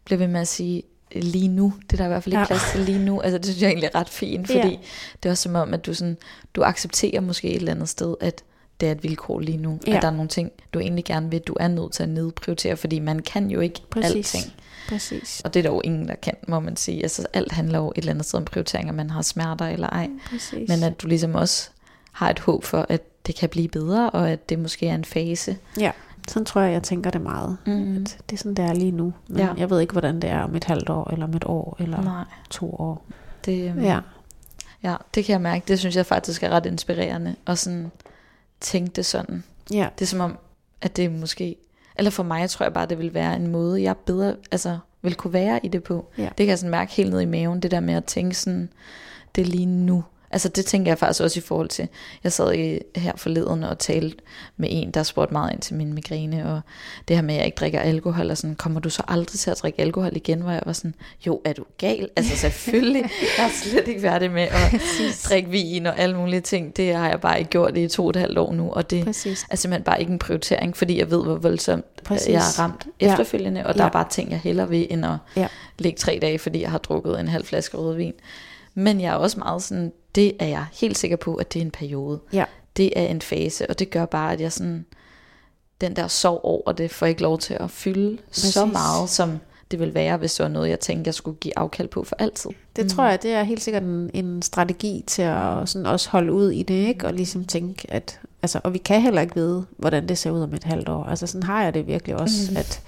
bliver ved med at sige, lige nu, det er der i hvert fald ikke Ja. plads til lige nu. Altså det synes jeg egentlig er ret fint, fordi Ja. det er også som om, at du, sådan, du accepterer måske et eller andet sted, at det er et vilkår lige nu. Ja. At der er nogle ting, du egentlig gerne vil, du er nødt til at nedprioritere, fordi man kan jo ikke Præcis. alting. Præcis. Og det er der jo ingen, der kan, må man sige. Altså alt handler jo et eller andet sted om prioriteringer, man har smerter eller ej. Præcis. Men at du ligesom også har et håb for, at det kan blive bedre, og at det måske er en fase. Ja, sådan tror jeg, jeg tænker det meget. Mm. At det er sådan, det er lige nu. Men Ja. jeg ved ikke, hvordan det er om et halvt år, eller om et år, eller Nej, to år. det, øhm, Ja, Ja, det kan jeg mærke. Det synes jeg faktisk er ret inspirerende. Og sådan tænke det sådan. ja, Det er som om, at det måske... Eller for mig tror jeg bare, det vil være en måde, jeg bedre altså, vil kunne være i det på. Ja. Det kan jeg sådan mærke helt ned i maven, det der med at tænke sådan, det er lige nu. Altså det tænker jeg faktisk også i forhold til, jeg sad i, her forleden og talte med en, der spurgte meget ind til min migræne, og det her med, at jeg ikke drikker alkohol, og sådan, kommer du så aldrig til at drikke alkohol igen? Hvor jeg var sådan, jo, er du gal? Altså selvfølgelig, jeg er slet ikke færdig med at drikke vin og alle mulige ting. Det har jeg bare ikke gjort i to og et halvt år nu, og det præcis. er simpelthen bare ikke en prioritering, fordi jeg ved, hvor voldsomt Præcis. jeg er ramt Ja. efterfølgende, og der Ja. er bare ting, jeg hellere vil, end at Ja. ligge tre dage, fordi jeg har drukket en halv flaske rødvin. Men jeg er også meget sådan, det er jeg helt sikker på, at det er en periode. Ja. Det er en fase, og det gør bare, at jeg sådan, den der sorg over det, får ikke lov til at fylde Præcis. så meget, som det vil være, hvis det var noget, jeg tænkte, jeg skulle give afkald på for altid. Det mm. tror jeg, det er helt sikkert en, en strategi til at sådan også holde ud i det, ikke? Og ligesom tænke, at, altså, og vi kan heller ikke vide, hvordan det ser ud om et halvt år. Altså sådan har jeg det virkelig også, mm. at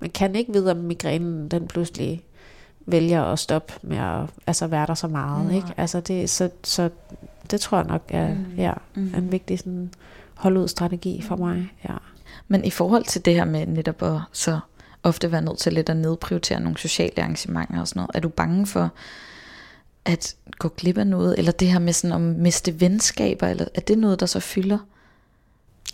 man kan ikke vide, om migrænen den pludselig vælger at stoppe med at altså, være der så meget, Nej. ikke? Altså det, så, så det tror jeg nok er, Mm. mm. ja, Mm. en vigtig sådan, hold ud strategi for mig. Ja. Men i forhold til det her med netop at så ofte være nødt til lidt at nedprioritere nogle sociale arrangementer og sådan noget, er du bange for at gå glip af noget, eller det her med sådan at miste venskaber, eller er det noget, der så fylder?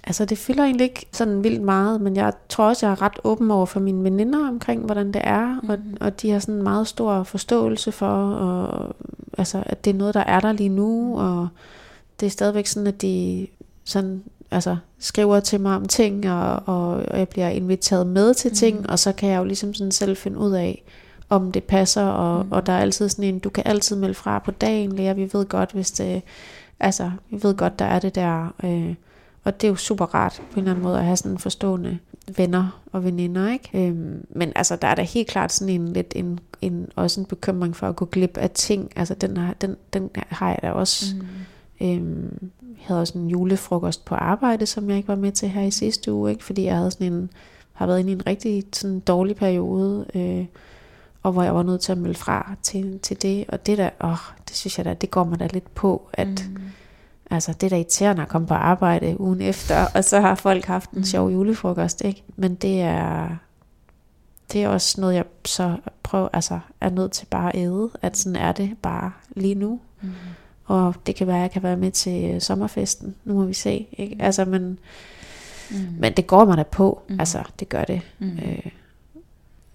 Altså det fylder egentlig ikke sådan vildt meget, men jeg tror også, jeg er ret åben over for mine veninder omkring, hvordan det er, mm. og, og de har sådan en meget stor forståelse for, og, altså, at det er noget, der er der lige nu, og det er stadigvæk sådan, at de sådan, altså, skriver til mig om ting, og, og, og jeg bliver inviteret med til ting, mm. og så kan jeg jo ligesom sådan selv finde ud af, om det passer, og, mm. og der er altid sådan en, du kan altid melde fra på dagen, lærer, vi ved godt, hvis det, altså, vi ved godt, der er det der, øh, og det er jo super rart på en eller anden måde at have sådan forstående venner og veninder, ikke? Øhm, men altså, der er da helt klart sådan en lidt en, en, også en bekymring for at gå glip af ting. Altså, den har, den, den har jeg da også. Mm. Øhm, jeg havde også en julefrokost på arbejde, som jeg ikke var med til her i sidste uge, ikke? fordi jeg havde sådan en, har været inde i en rigtig sådan dårlig periode, øh, og hvor jeg var nødt til at melde fra til, til det. Og det der, åh, det synes jeg da, det går mig da lidt på, at mm Altså det er da irriterende at komme på arbejde ugen efter, og så har folk haft en mm. sjov julefrokost, ikke? Men det er, det er også noget, jeg så prøver, altså er nødt til bare at æde, at sådan er det bare lige nu. Mm. Og det kan være, at jeg kan være med til øh, sommerfesten, nu må vi se, ikke? Mm. Altså, men, mm. men det går mig da på, mm. altså det gør det. Mm. Øh,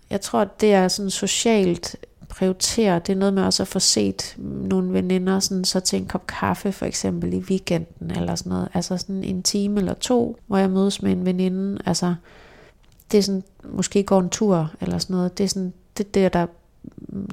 jeg tror, det er sådan socialt prioritere, det er noget med også at få set nogle veninder sådan, så til en kop kaffe for eksempel i weekenden eller sådan noget. Altså sådan en time eller to, hvor jeg mødes med en veninde. Altså det er sådan, måske går en tur eller sådan noget. Det er sådan, det der, der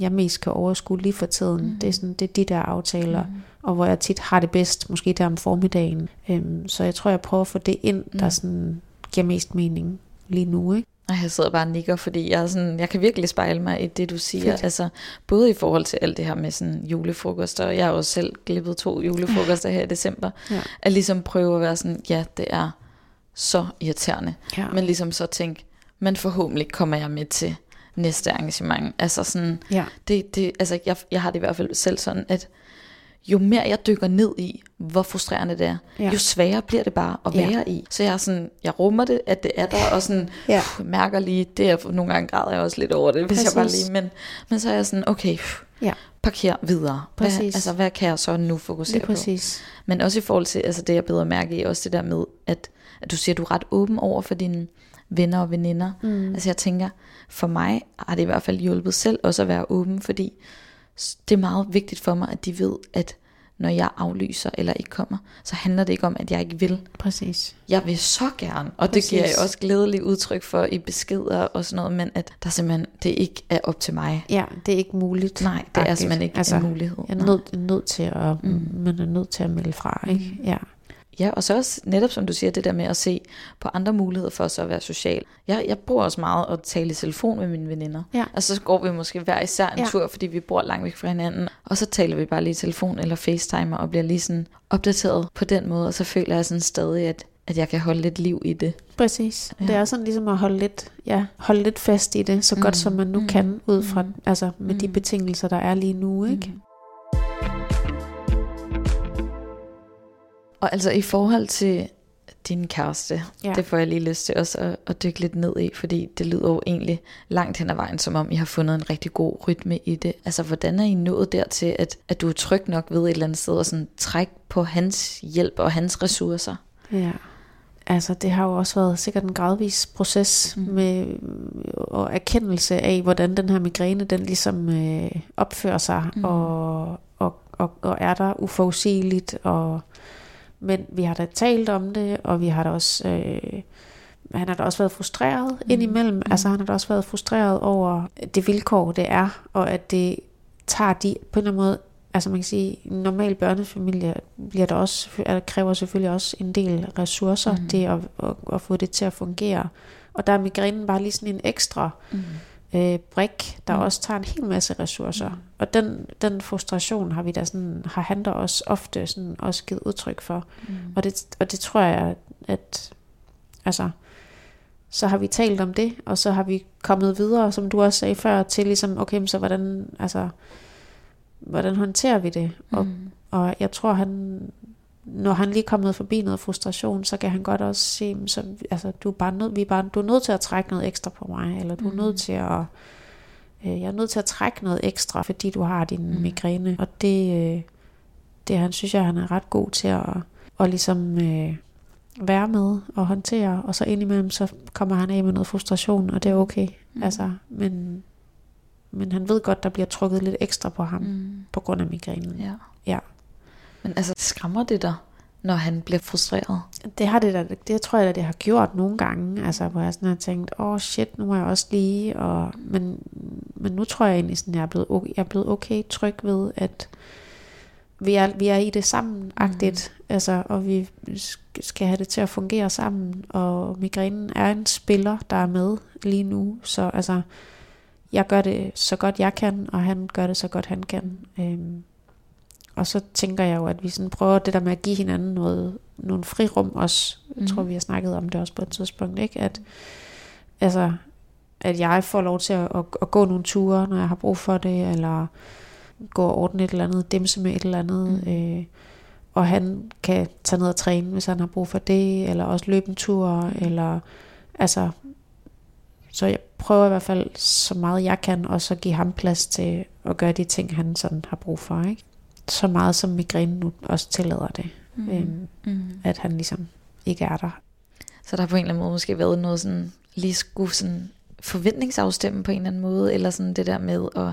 jeg mest kan overskue lige for tiden. Mm. Det, er sådan, det er de der aftaler, mm. og hvor jeg tit har det bedst, måske der om formiddagen. Øhm, så jeg tror, jeg prøver at få det ind, der mm. sådan giver mest mening lige nu. Ikke? Og jeg sidder bare og nikker, fordi jeg, er sådan, jeg kan virkelig spejle mig i det, du siger. Fedt. Altså, både i forhold til alt det her med sådan julefrokoster, og jeg har også selv glippet to julefrokoster her i december, ja. at ligesom prøve at være sådan, ja, det er så irriterende. Ja. Men ligesom så tænk, men forhåbentlig kommer jeg med til næste arrangement. Altså sådan, ja. det, det, altså jeg, jeg har det i hvert fald selv sådan, at jo mere jeg dykker ned i, hvor frustrerende det er, ja. jo sværere bliver det bare at være ja. i. Så jeg er sådan, jeg rummer det, at det er der, og sådan, ja. pff, mærker lige, det er nogle gange græder jeg også lidt over det, hvis Præcis. jeg bare lige, men, men så er jeg sådan, okay, pff, ja. parker videre. Præcis. Hvad, altså, hvad kan jeg så nu fokusere præcis. på? Men også i forhold til, altså det jeg bedre mærke i, også det der med, at, at du siger, at du er ret åben over for dine venner og veninder. Mm. Altså jeg tænker, for mig har det i hvert fald hjulpet selv også at være åben, fordi det er meget vigtigt for mig, at de ved, at når jeg aflyser eller ikke kommer, så handler det ikke om, at jeg ikke vil. Præcis. Jeg vil så gerne, og Præcis. det giver jeg også glædeligt udtryk for i beskeder og sådan noget, men at der simpelthen, det ikke er op til mig. Ja, det er ikke muligt. Nej, det er simpelthen ikke altså, en mulighed. Jeg er nødt, nødt til at, mm. man er nødt til at melde fra, ikke? Mm. Ja. Ja, og så også netop som du siger, det der med at se på andre muligheder for så at være social. Jeg, jeg bruger også meget at tale i telefon med mine veninder. Ja. Og så går vi måske hver især en ja. tur, fordi vi bor langt væk fra hinanden. Og så taler vi bare lige i telefon eller facetimer og bliver lige sådan opdateret på den måde. Og så føler jeg sådan stadig, at, at jeg kan holde lidt liv i det. Præcis. Ja. Det er sådan ligesom at holde lidt, ja, holde lidt fast i det, så mm. godt som man nu mm. kan, ud fra, mm. altså med mm. de betingelser, der er lige nu. Ikke? Mm. Og altså i forhold til din kæreste, ja. det får jeg lige lyst til også at, at dykke lidt ned i, fordi det lyder jo egentlig langt hen ad vejen, som om I har fundet en rigtig god rytme i det. Altså hvordan er I nået dertil, at, at du er tryg nok ved et eller andet sted, og sådan trække på hans hjælp og hans ressourcer? Ja, altså det har jo også været sikkert en gradvis proces mm. med og erkendelse af, hvordan den her migræne, den ligesom øh, opfører sig, mm. og, og, og, og er der uforudsigeligt, og men vi har da talt om det, og vi har da også... Øh, han har da også været frustreret mm. indimellem. Mm. Altså han har da også været frustreret over det vilkår, det er, og at det tager de på en eller anden måde, altså man kan sige, en normal børnefamilie bliver der også, altså kræver selvfølgelig også en del ressourcer, mm. det at, at, at få det til at fungere. Og der er migrænen bare lige sådan en ekstra mm øh, brik, der mm. også tager en hel masse ressourcer. Mm. Og den, den frustration har vi da sådan, har han da også ofte sådan også givet udtryk for. Mm. Og, det, og det tror jeg, at altså, så har vi talt om det, og så har vi kommet videre, som du også sagde før, til ligesom, okay, så hvordan, altså, hvordan håndterer vi det? Mm. Og, og jeg tror, han, når han lige er kommet forbi noget frustration, så kan han godt også se, så, altså, du er bare nødt, vi er bare, du er nødt til at trække noget ekstra på mig, eller du er mm. nødt til at, øh, jeg er nødt til at trække noget ekstra, fordi du har din mm. migræne. Og det, øh, det han synes jeg, han er ret god til at, og ligesom øh, være med og håndtere, og så indimellem så kommer han af med noget frustration, og det er okay. Mm. Altså, men, men han ved godt, der bliver trukket lidt ekstra på ham, mm. på grund af migrænen. Ja. ja. Men altså, skræmmer det dig, når han bliver frustreret? Det har det da, det tror jeg da, det har gjort nogle gange, altså, hvor jeg sådan har tænkt, åh oh, shit, nu må jeg også lige, og, men, men nu tror jeg egentlig sådan, jeg er blevet okay, jeg er blevet okay tryg ved, at vi er, vi er i det sammen agtigt, mm. altså, og vi skal have det til at fungere sammen, og migrænen er en spiller, der er med lige nu, så altså, jeg gør det så godt jeg kan, og han gør det så godt han kan. Øhm, og så tænker jeg jo, at vi sådan prøver det der med at give hinanden noget, nogle frirum også. Jeg tror, mm. vi har snakket om det også på et tidspunkt, ikke? At, altså, at jeg får lov til at, at, at gå nogle ture, når jeg har brug for det, eller gå og ordne et eller andet, dimse med et eller andet. Mm. Øh, og han kan tage ned og træne, hvis han har brug for det, eller også løbe en tur, mm. eller altså, så jeg prøver i hvert fald så meget jeg kan, og så give ham plads til at gøre de ting, han sådan har brug for, ikke? Så meget som migræne nu også tillader det, mm. Øhm, mm. at han ligesom ikke er der. Så der har på en eller anden måde måske været noget sådan, lige skulle sådan forventningsafstemme på en eller anden måde, eller sådan det der med at,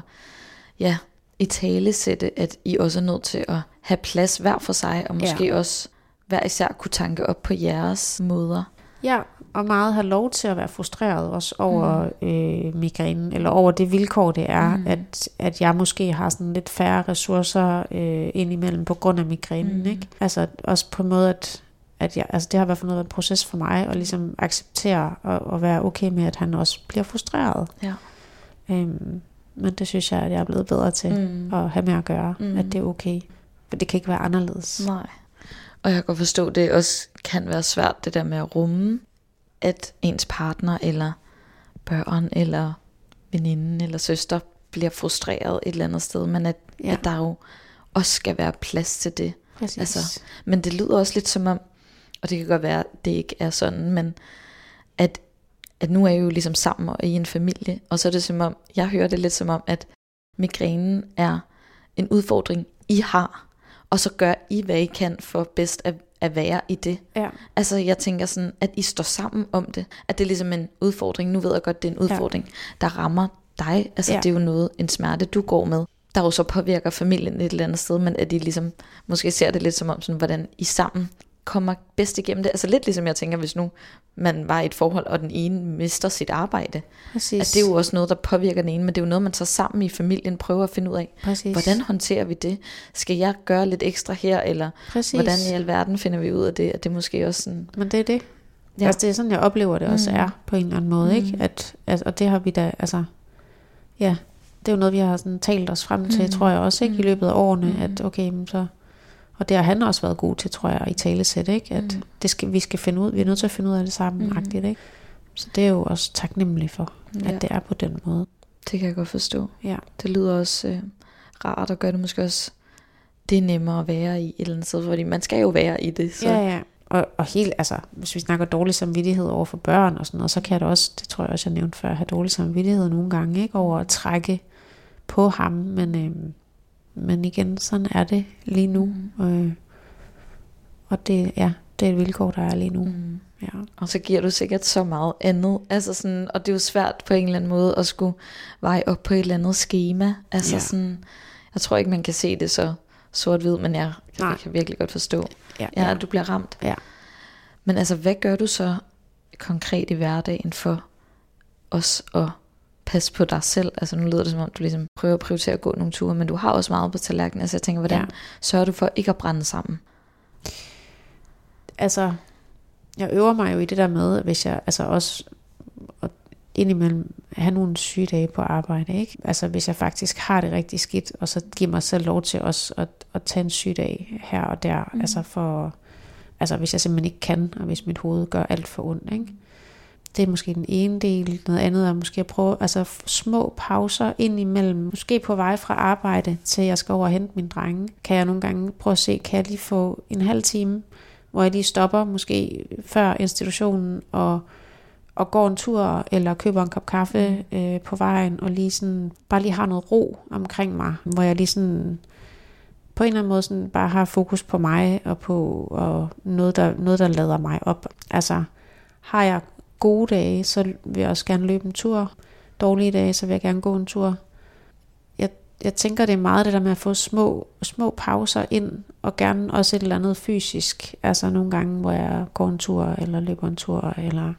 ja, i tale sætte, at I også er nødt til at have plads hver for sig, og måske ja. også hver især kunne tanke op på jeres måder. Ja, og meget have lov til at være frustreret også over mm. øh, migrænen, eller over det vilkår, det er, mm. at, at jeg måske har sådan lidt færre ressourcer øh, indimellem på grund af migrænen. Mm. Ikke? Altså også på en måde, at, at jeg, altså det har i hvert fald været en proces for mig, at ligesom acceptere og, og være okay med, at han også bliver frustreret. Ja. Øhm, men det synes jeg, at jeg er blevet bedre til mm. at have med at gøre, mm. at det er okay. For det kan ikke være anderledes. Nej. Og jeg kan forstå, at det også kan være svært, det der med at rumme, at ens partner eller børn eller veninden eller søster bliver frustreret et eller andet sted, men at, ja. at der jo også skal være plads til det. Præcis. Altså, men det lyder også lidt som om, og det kan godt være, at det ikke er sådan, men at at nu er I jo ligesom sammen og i en familie, og så er det som om, jeg hører det lidt som om, at migrænen er en udfordring, I har, og så gør I, hvad I kan for bedst at, at være i det. Ja. Altså jeg tænker sådan, at I står sammen om det, at det er ligesom en udfordring, nu ved jeg godt, det er en udfordring, ja. der rammer dig, altså ja. det er jo noget, en smerte, du går med, der jo så påvirker familien et eller andet sted, men at de ligesom måske ser det lidt som om, sådan, hvordan I sammen kommer bedst igennem det. Altså lidt ligesom jeg tænker, hvis nu man var i et forhold, og den ene mister sit arbejde. Præcis. At det er jo også noget, der påvirker den ene, men det er jo noget, man så sammen i familien prøver at finde ud af. Præcis. Hvordan håndterer vi det? Skal jeg gøre lidt ekstra her, eller Præcis. hvordan i alverden finder vi ud af det? At det måske også sådan... Men det er det. Ja. Altså det er sådan, jeg oplever det også mm. er, på en eller anden måde. Mm. Ikke? At, at, og det har vi da, altså... Ja, det er jo noget, vi har sådan talt os frem til, mm. tror jeg også, ikke? I mm. løbet af årene, mm. at okay, så og det har han også været god til, tror jeg, i talesæt, ikke? At mm. det skal, vi skal finde ud, vi er nødt til at finde ud af det sammen, mm. ikke? Så det er jo også taknemmelig for, ja. at det er på den måde. Det kan jeg godt forstå. Ja. Det lyder også øh, rart, og gør det måske også det er nemmere at være i et eller andet sted, fordi man skal jo være i det. Så. Ja, ja. Og, og helt, altså, hvis vi snakker dårlig samvittighed over for børn og sådan noget, så kan det også, det tror jeg også, jeg nævnte før, have dårlig samvittighed nogle gange, ikke? Over at trække på ham, men, øhm, men igen, sådan er det lige nu. Mm. Øh, og det, ja, det er et vilkår, der er lige nu. Mm. Ja. Og så giver du sikkert så meget andet. Altså sådan, og det er jo svært på en eller anden måde at skulle veje op på et eller andet schema. Altså ja. sådan, jeg tror ikke, man kan se det så sort-hvid, men jeg, jeg kan virkelig godt forstå, ja, ja. ja, at du bliver ramt. Ja. Men altså, hvad gør du så konkret i hverdagen for os at passe på dig selv? Altså nu lyder det som om, du ligesom prøver at prioritere at gå nogle ture, men du har også meget på tallerkenen. Altså jeg tænker, hvordan ja. sørger du for ikke at brænde sammen? Altså, jeg øver mig jo i det der med, hvis jeg altså også at indimellem have nogle sygedage på arbejde, ikke? Altså hvis jeg faktisk har det rigtig skidt, og så giver mig selv lov til også at, at tage en sygedag her og der, mm. altså for, altså hvis jeg simpelthen ikke kan, og hvis mit hoved gør alt for ondt, ikke? Det er måske den ene del. Noget andet er måske at prøve altså små pauser ind imellem. Måske på vej fra arbejde til jeg skal over og hente min drenge. Kan jeg nogle gange prøve at se, kan jeg lige få en halv time, hvor jeg lige stopper måske før institutionen og, og går en tur eller køber en kop kaffe mm. øh, på vejen og lige sådan, bare lige har noget ro omkring mig, hvor jeg lige sådan på en eller anden måde sådan bare har fokus på mig og på og noget, der, noget, der lader mig op. Altså, har jeg gode dage, så vil jeg også gerne løbe en tur. Dårlige dage, så vil jeg gerne gå en tur. Jeg, jeg tænker, det er meget det der med at få små, små pauser ind, og gerne også et eller andet fysisk. Altså nogle gange, hvor jeg går en tur, eller løber en tur, eller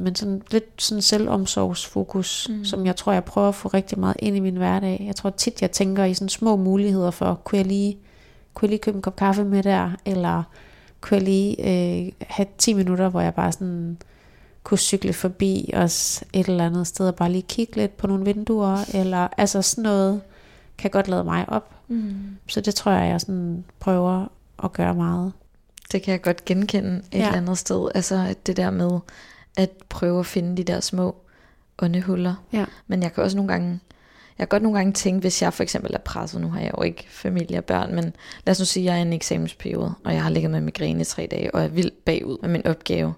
men sådan lidt sådan selvomsorgsfokus, mm. som jeg tror, jeg prøver at få rigtig meget ind i min hverdag. Jeg tror tit, jeg tænker i sådan små muligheder for, kunne jeg lige, kunne jeg lige købe en kop kaffe med der, eller kunne jeg lige øh, have 10 minutter, hvor jeg bare sådan kunne cykle forbi os et eller andet sted, og bare lige kigge lidt på nogle vinduer, eller altså sådan noget, kan godt lade mig op. Mm. Så det tror jeg, jeg sådan prøver at gøre meget. Det kan jeg godt genkende et ja. eller andet sted. Altså det der med, at prøve at finde de der små åndehuller. Ja. Men jeg kan også nogle gange, jeg kan godt nogle gange tænke, hvis jeg for eksempel er presset, nu har jeg jo ikke familie og børn, men lad os nu sige, at jeg er i en eksamensperiode, og jeg har ligget med migræne i tre dage, og jeg er vildt bagud med min opgave.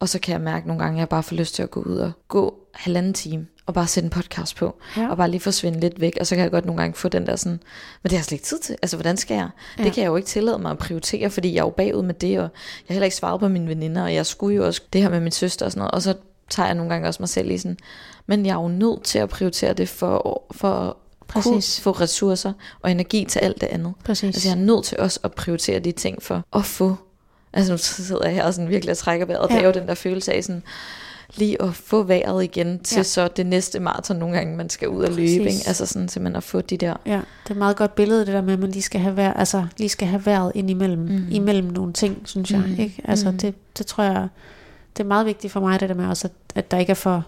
Og så kan jeg mærke nogle gange, at jeg bare får lyst til at gå ud og gå halvanden time, og bare sætte en podcast på, ja. og bare lige forsvinde lidt væk, og så kan jeg godt nogle gange få den der sådan, men det har jeg slet ikke tid til, altså hvordan skal jeg? Ja. Det kan jeg jo ikke tillade mig at prioritere, fordi jeg er jo bagud med det, og jeg har heller ikke svaret på mine veninder, og jeg skulle jo også det her med min søster og sådan noget, og så tager jeg nogle gange også mig selv i sådan, men jeg er jo nødt til at prioritere det for, for Præcis. kunne få ressourcer og energi til alt det andet. Præcis. Altså jeg er nødt til også at prioritere de ting for at få, altså nu sidder jeg her og sådan virkelig og trækker vejret, ja. det er jo den der følelse af sådan, lige at få vejret igen til ja. så det næste maraton nogle gange, man skal ud og løbe. Ikke? Altså sådan simpelthen at få de der... Ja, det er et meget godt billede, det der med, at man lige skal have, vejr, altså, lige skal have vejret ind imellem, mm. imellem nogle ting, synes jeg. Mm. Ikke? Altså mm. det, det tror jeg, det er meget vigtigt for mig, det der med også, at, at der ikke er for...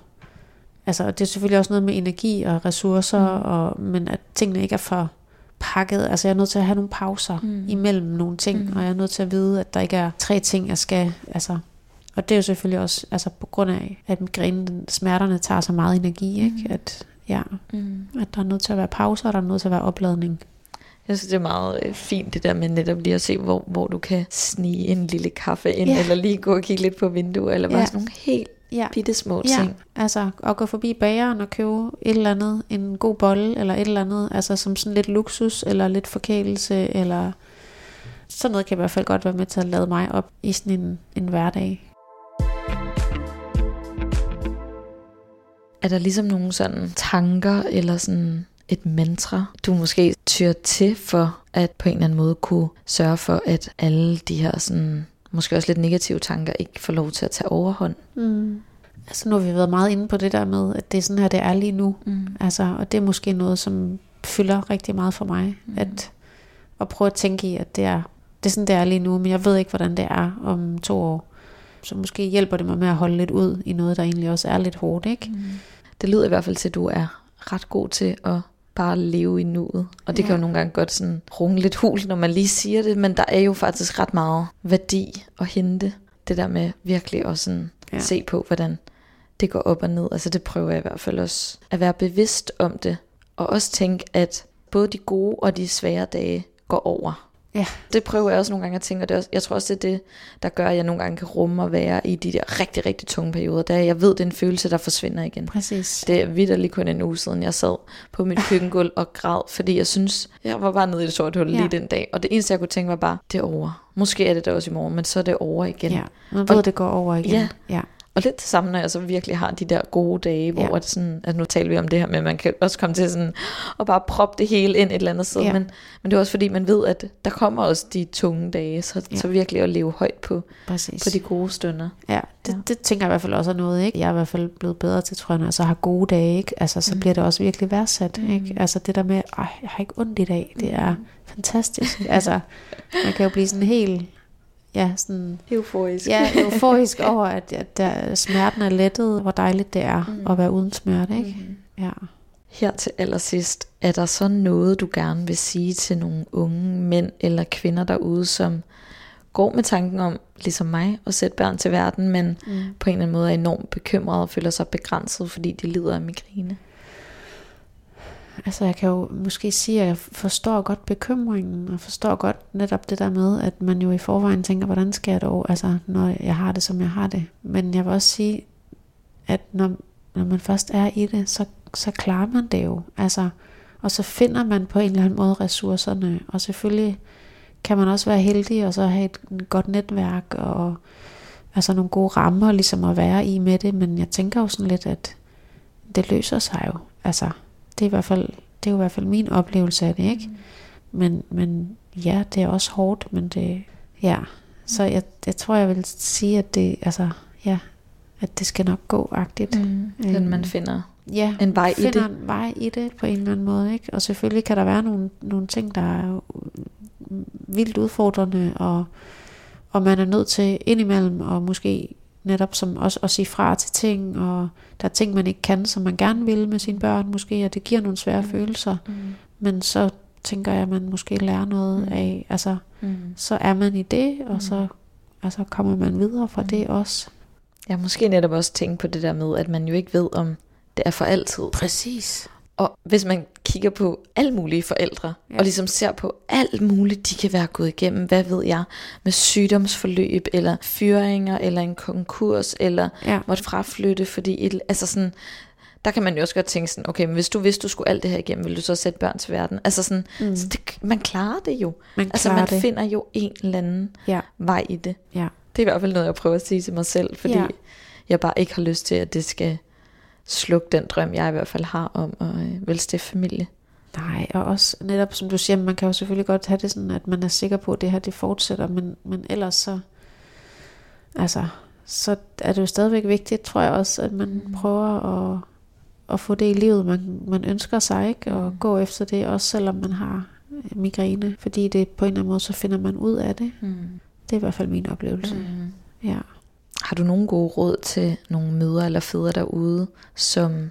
Altså det er selvfølgelig også noget med energi og ressourcer, mm. og, men at tingene ikke er for pakket. Altså jeg er nødt til at have nogle pauser mm. imellem nogle ting, mm. og jeg er nødt til at vide, at der ikke er tre ting, jeg skal altså, og det er jo selvfølgelig også altså på grund af, at migrænen, smerterne tager så meget energi, ikke? Mm. At, ja, mm. at der er nødt til at være pauser, og der er nødt til at være opladning. Jeg synes, det er meget øh, fint det der med netop lige at se, hvor, hvor du kan snige en lille kaffe ind, ja. eller lige gå og kigge lidt på vinduet, eller bare ja. sådan nogle helt ja. bitte små ja. ting. altså at gå forbi bageren og købe et eller andet, en god bolle, eller et eller andet, altså som sådan lidt luksus, eller lidt forkælelse, eller sådan noget kan i hvert fald godt være med til at lade mig op i sådan en, en hverdag. Er der ligesom nogle sådan tanker eller sådan et mantra, du måske tyr til for at på en eller anden måde kunne sørge for, at alle de her sådan, måske også lidt negative tanker ikke får lov til at tage overhånd? Mm. Altså nu har vi været meget inde på det der med, at det er sådan her, det er lige nu. Mm. Altså, og det er måske noget, som fylder rigtig meget for mig. Mm. At, at prøve at tænke i, at det er, det er sådan, det er lige nu, men jeg ved ikke, hvordan det er om to år. Så måske hjælper det mig med at holde lidt ud i noget, der egentlig også er lidt hårdt, ikke? Mm. Det lyder i hvert fald til, at du er ret god til at bare leve i nuet. Og det ja. kan jo nogle gange godt sådan runge lidt hul, når man lige siger det, men der er jo faktisk ret meget værdi at hente. Det der med virkelig at sådan ja. se på, hvordan det går op og ned. Altså det prøver jeg i hvert fald også at være bevidst om det. Og også tænke, at både de gode og de svære dage går over. Ja. Det prøver jeg også nogle gange at tænke, og det er også, jeg tror også, det er det, der gør, at jeg nogle gange kan rumme og være i de der rigtig, rigtig tunge perioder, da jeg ved, det er en følelse, der forsvinder igen. Præcis. Det er vidderligt kun en uge siden, jeg sad på mit køkkengulv og græd, fordi jeg synes, jeg var bare nede i det sorte hul ja. lige den dag, og det eneste, jeg kunne tænke var bare, det er over. Måske er det der også i morgen, men så er det over igen. Ja, man ved, og, det går over igen. Ja, ja. Og lidt det samme, når jeg så virkelig har de der gode dage, hvor ja. det sådan, at nu taler vi om det her med, at man kan også komme til sådan, at bare proppe det hele ind et eller andet sted. Ja. Men, men det er også fordi, man ved, at der kommer også de tunge dage, så, ja. så virkelig at leve højt på, på de gode stunder. Ja, det, ja. det tænker jeg i hvert fald også er noget, ikke? Jeg er i hvert fald blevet bedre til, tror jeg, når jeg så har gode dage, ikke? Altså, så mm. bliver det også virkelig værdsat, mm. ikke? Altså det der med, at jeg har ikke ondt i dag, det er mm. fantastisk. altså, man kan jo blive sådan helt ja, sådan, euforisk. Ja, euforisk over, at, at der, smerten er lettet, hvor dejligt det er mm. at være uden smerte. Ikke? Mm. Ja. Her til allersidst, er der så noget, du gerne vil sige til nogle unge mænd eller kvinder derude, som går med tanken om, ligesom mig, at sætte børn til verden, men mm. på en eller anden måde er enormt bekymrede og føler sig begrænset, fordi de lider af migræne? Altså jeg kan jo måske sige, at jeg forstår godt bekymringen, og forstår godt netop det der med, at man jo i forvejen tænker, hvordan skal jeg dog, altså når jeg har det, som jeg har det. Men jeg vil også sige, at når, når man først er i det, så, så klarer man det jo. Altså, Og så finder man på en eller anden måde ressourcerne, og selvfølgelig kan man også være heldig og så have et godt netværk og altså nogle gode rammer ligesom at være i med det, men jeg tænker jo sådan lidt, at det løser sig jo. Altså, det er i hvert fald, det er jo i hvert fald min oplevelse af det, ikke? Mm. Men, men ja, det er også hårdt, men det, ja. Så jeg, jeg tror, jeg vil sige, at det, altså, ja, at det skal nok gå agtigt. Mm. Den man finder ja, en vej i det. en vej i det på en eller anden måde, ikke? Og selvfølgelig kan der være nogle, nogle ting, der er vildt udfordrende, og, og man er nødt til indimellem, og måske netop som også at sige fra til ting, og der er ting, man ikke kan, som man gerne vil med sine børn måske, og det giver nogle svære mm. følelser. Mm. Men så tænker jeg, at man måske lærer noget mm. af, altså, mm. så er man i det, og mm. så altså, kommer man videre fra mm. det også. Jeg har måske netop også tænkt på det der med, at man jo ikke ved, om det er for altid. Præcis. Og hvis man kigger på alle mulige forældre, ja. og ligesom ser på alt muligt, de kan være gået igennem, hvad ved jeg, med sygdomsforløb, eller fyringer, eller en konkurs, eller ja. måtte fraflytte, fordi, et, altså sådan, der kan man jo også godt tænke sådan, okay, men hvis du vidste, du skulle alt det her igennem, ville du så sætte børn til verden? Altså sådan, mm. så det, man klarer det jo. Man altså man det. finder jo en eller anden ja. vej i det. Ja. Det er i hvert fald noget, jeg prøver at sige til mig selv, fordi ja. jeg bare ikke har lyst til, at det skal slukke den drøm, jeg i hvert fald har om at øh, velstifte familie. Nej, og også netop som du siger, man kan jo selvfølgelig godt have det sådan, at man er sikker på, at det her det fortsætter, men, men ellers så, altså, så er det jo stadigvæk vigtigt, tror jeg også, at man mm. prøver at, at få det i livet, man, man ønsker sig, ikke? og mm. gå efter det, også selvom man har øh, migræne, fordi det på en eller anden måde, så finder man ud af det. Mm. Det er i hvert fald min oplevelse. Mm. Ja. Har du nogle gode råd til nogle mødre eller fædre derude, som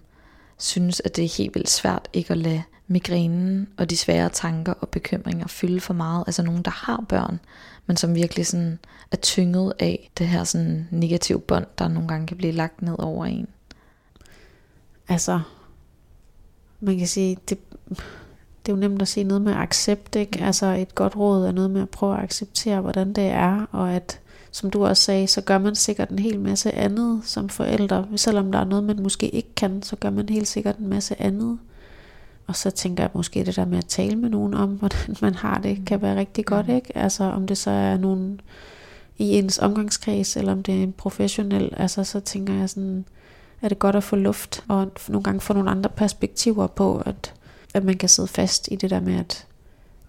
synes, at det er helt vildt svært ikke at lade migrænen og de svære tanker og bekymringer fylde for meget? Altså nogen, der har børn, men som virkelig sådan er tynget af det her sådan negative bånd, der nogle gange kan blive lagt ned over en. Altså, man kan sige, det, det er jo nemt at sige noget med accept, ikke? Mm. Altså et godt råd er noget med at prøve at acceptere, hvordan det er, og at som du også sagde, så gør man sikkert en hel masse andet som forældre. Selvom der er noget, man måske ikke kan, så gør man helt sikkert en masse andet. Og så tænker jeg måske det der med at tale med nogen om, hvordan man har det, kan være rigtig godt, ikke? Altså om det så er nogen i ens omgangskreds, eller om det er en professionel, altså så tænker jeg sådan, er det godt at få luft, og nogle gange få nogle andre perspektiver på, at, at man kan sidde fast i det der med, at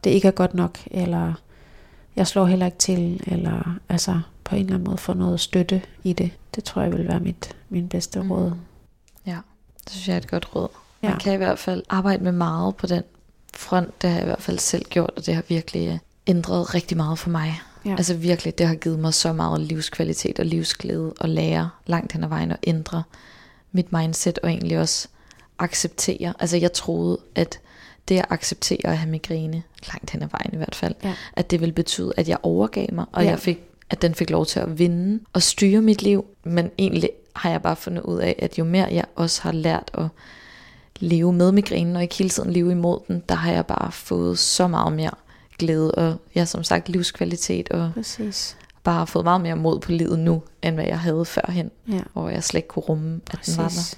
det ikke er godt nok, eller jeg slår heller ikke til, eller altså på en eller anden måde få noget støtte i det. Det tror jeg vil være mit, min bedste mm. råd. Ja, det synes jeg er et godt råd. Ja. Man kan i hvert fald arbejde med meget på den front. Det har jeg i hvert fald selv gjort, og det har virkelig øh, ændret rigtig meget for mig. Ja. Altså virkelig, det har givet mig så meget livskvalitet og livsglæde at lære langt hen ad vejen og ændre mit mindset og egentlig også acceptere. Altså jeg troede, at det at acceptere at have migræne, langt hen ad vejen i hvert fald, ja. at det ville betyde, at jeg overgav mig, og ja. jeg fik, at den fik lov til at vinde og styre mit liv. Men egentlig har jeg bare fundet ud af, at jo mere jeg også har lært at leve med migrænen, og ikke hele tiden leve imod den, der har jeg bare fået så meget mere glæde, og ja, som sagt livskvalitet, og Præcis. bare fået meget mere mod på livet nu, end hvad jeg havde førhen, ja. hvor jeg slet ikke kunne rumme, at Præcis. den var der.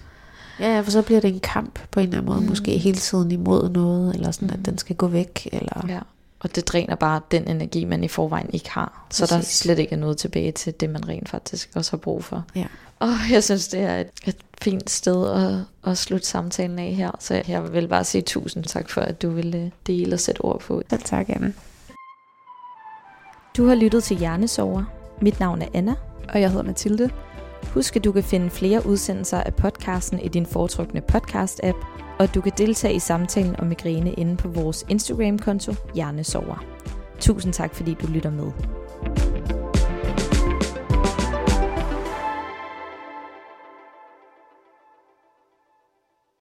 Ja, for så bliver det en kamp på en eller anden måde, mm. måske hele tiden imod noget, eller sådan, at mm. den skal gå væk. Eller... Ja, og det dræner bare den energi, man i forvejen ikke har. Så Præcis. der slet ikke er noget tilbage til det, man rent faktisk også har brug for. Ja. Og jeg synes, det er et, et fint sted at, at slutte samtalen af her. Så jeg vil bare sige tusind tak for, at du ville dele og sætte ord på. Selv tak, Anna. Du har lyttet til Hjernesover. Mit navn er Anna. Og jeg hedder Mathilde. Husk, at du kan finde flere udsendelser af podcasten i din foretrukne podcast-app, og du kan deltage i samtalen om migræne inde på vores Instagram-konto Hjernesover. Tusind tak, fordi du lytter med.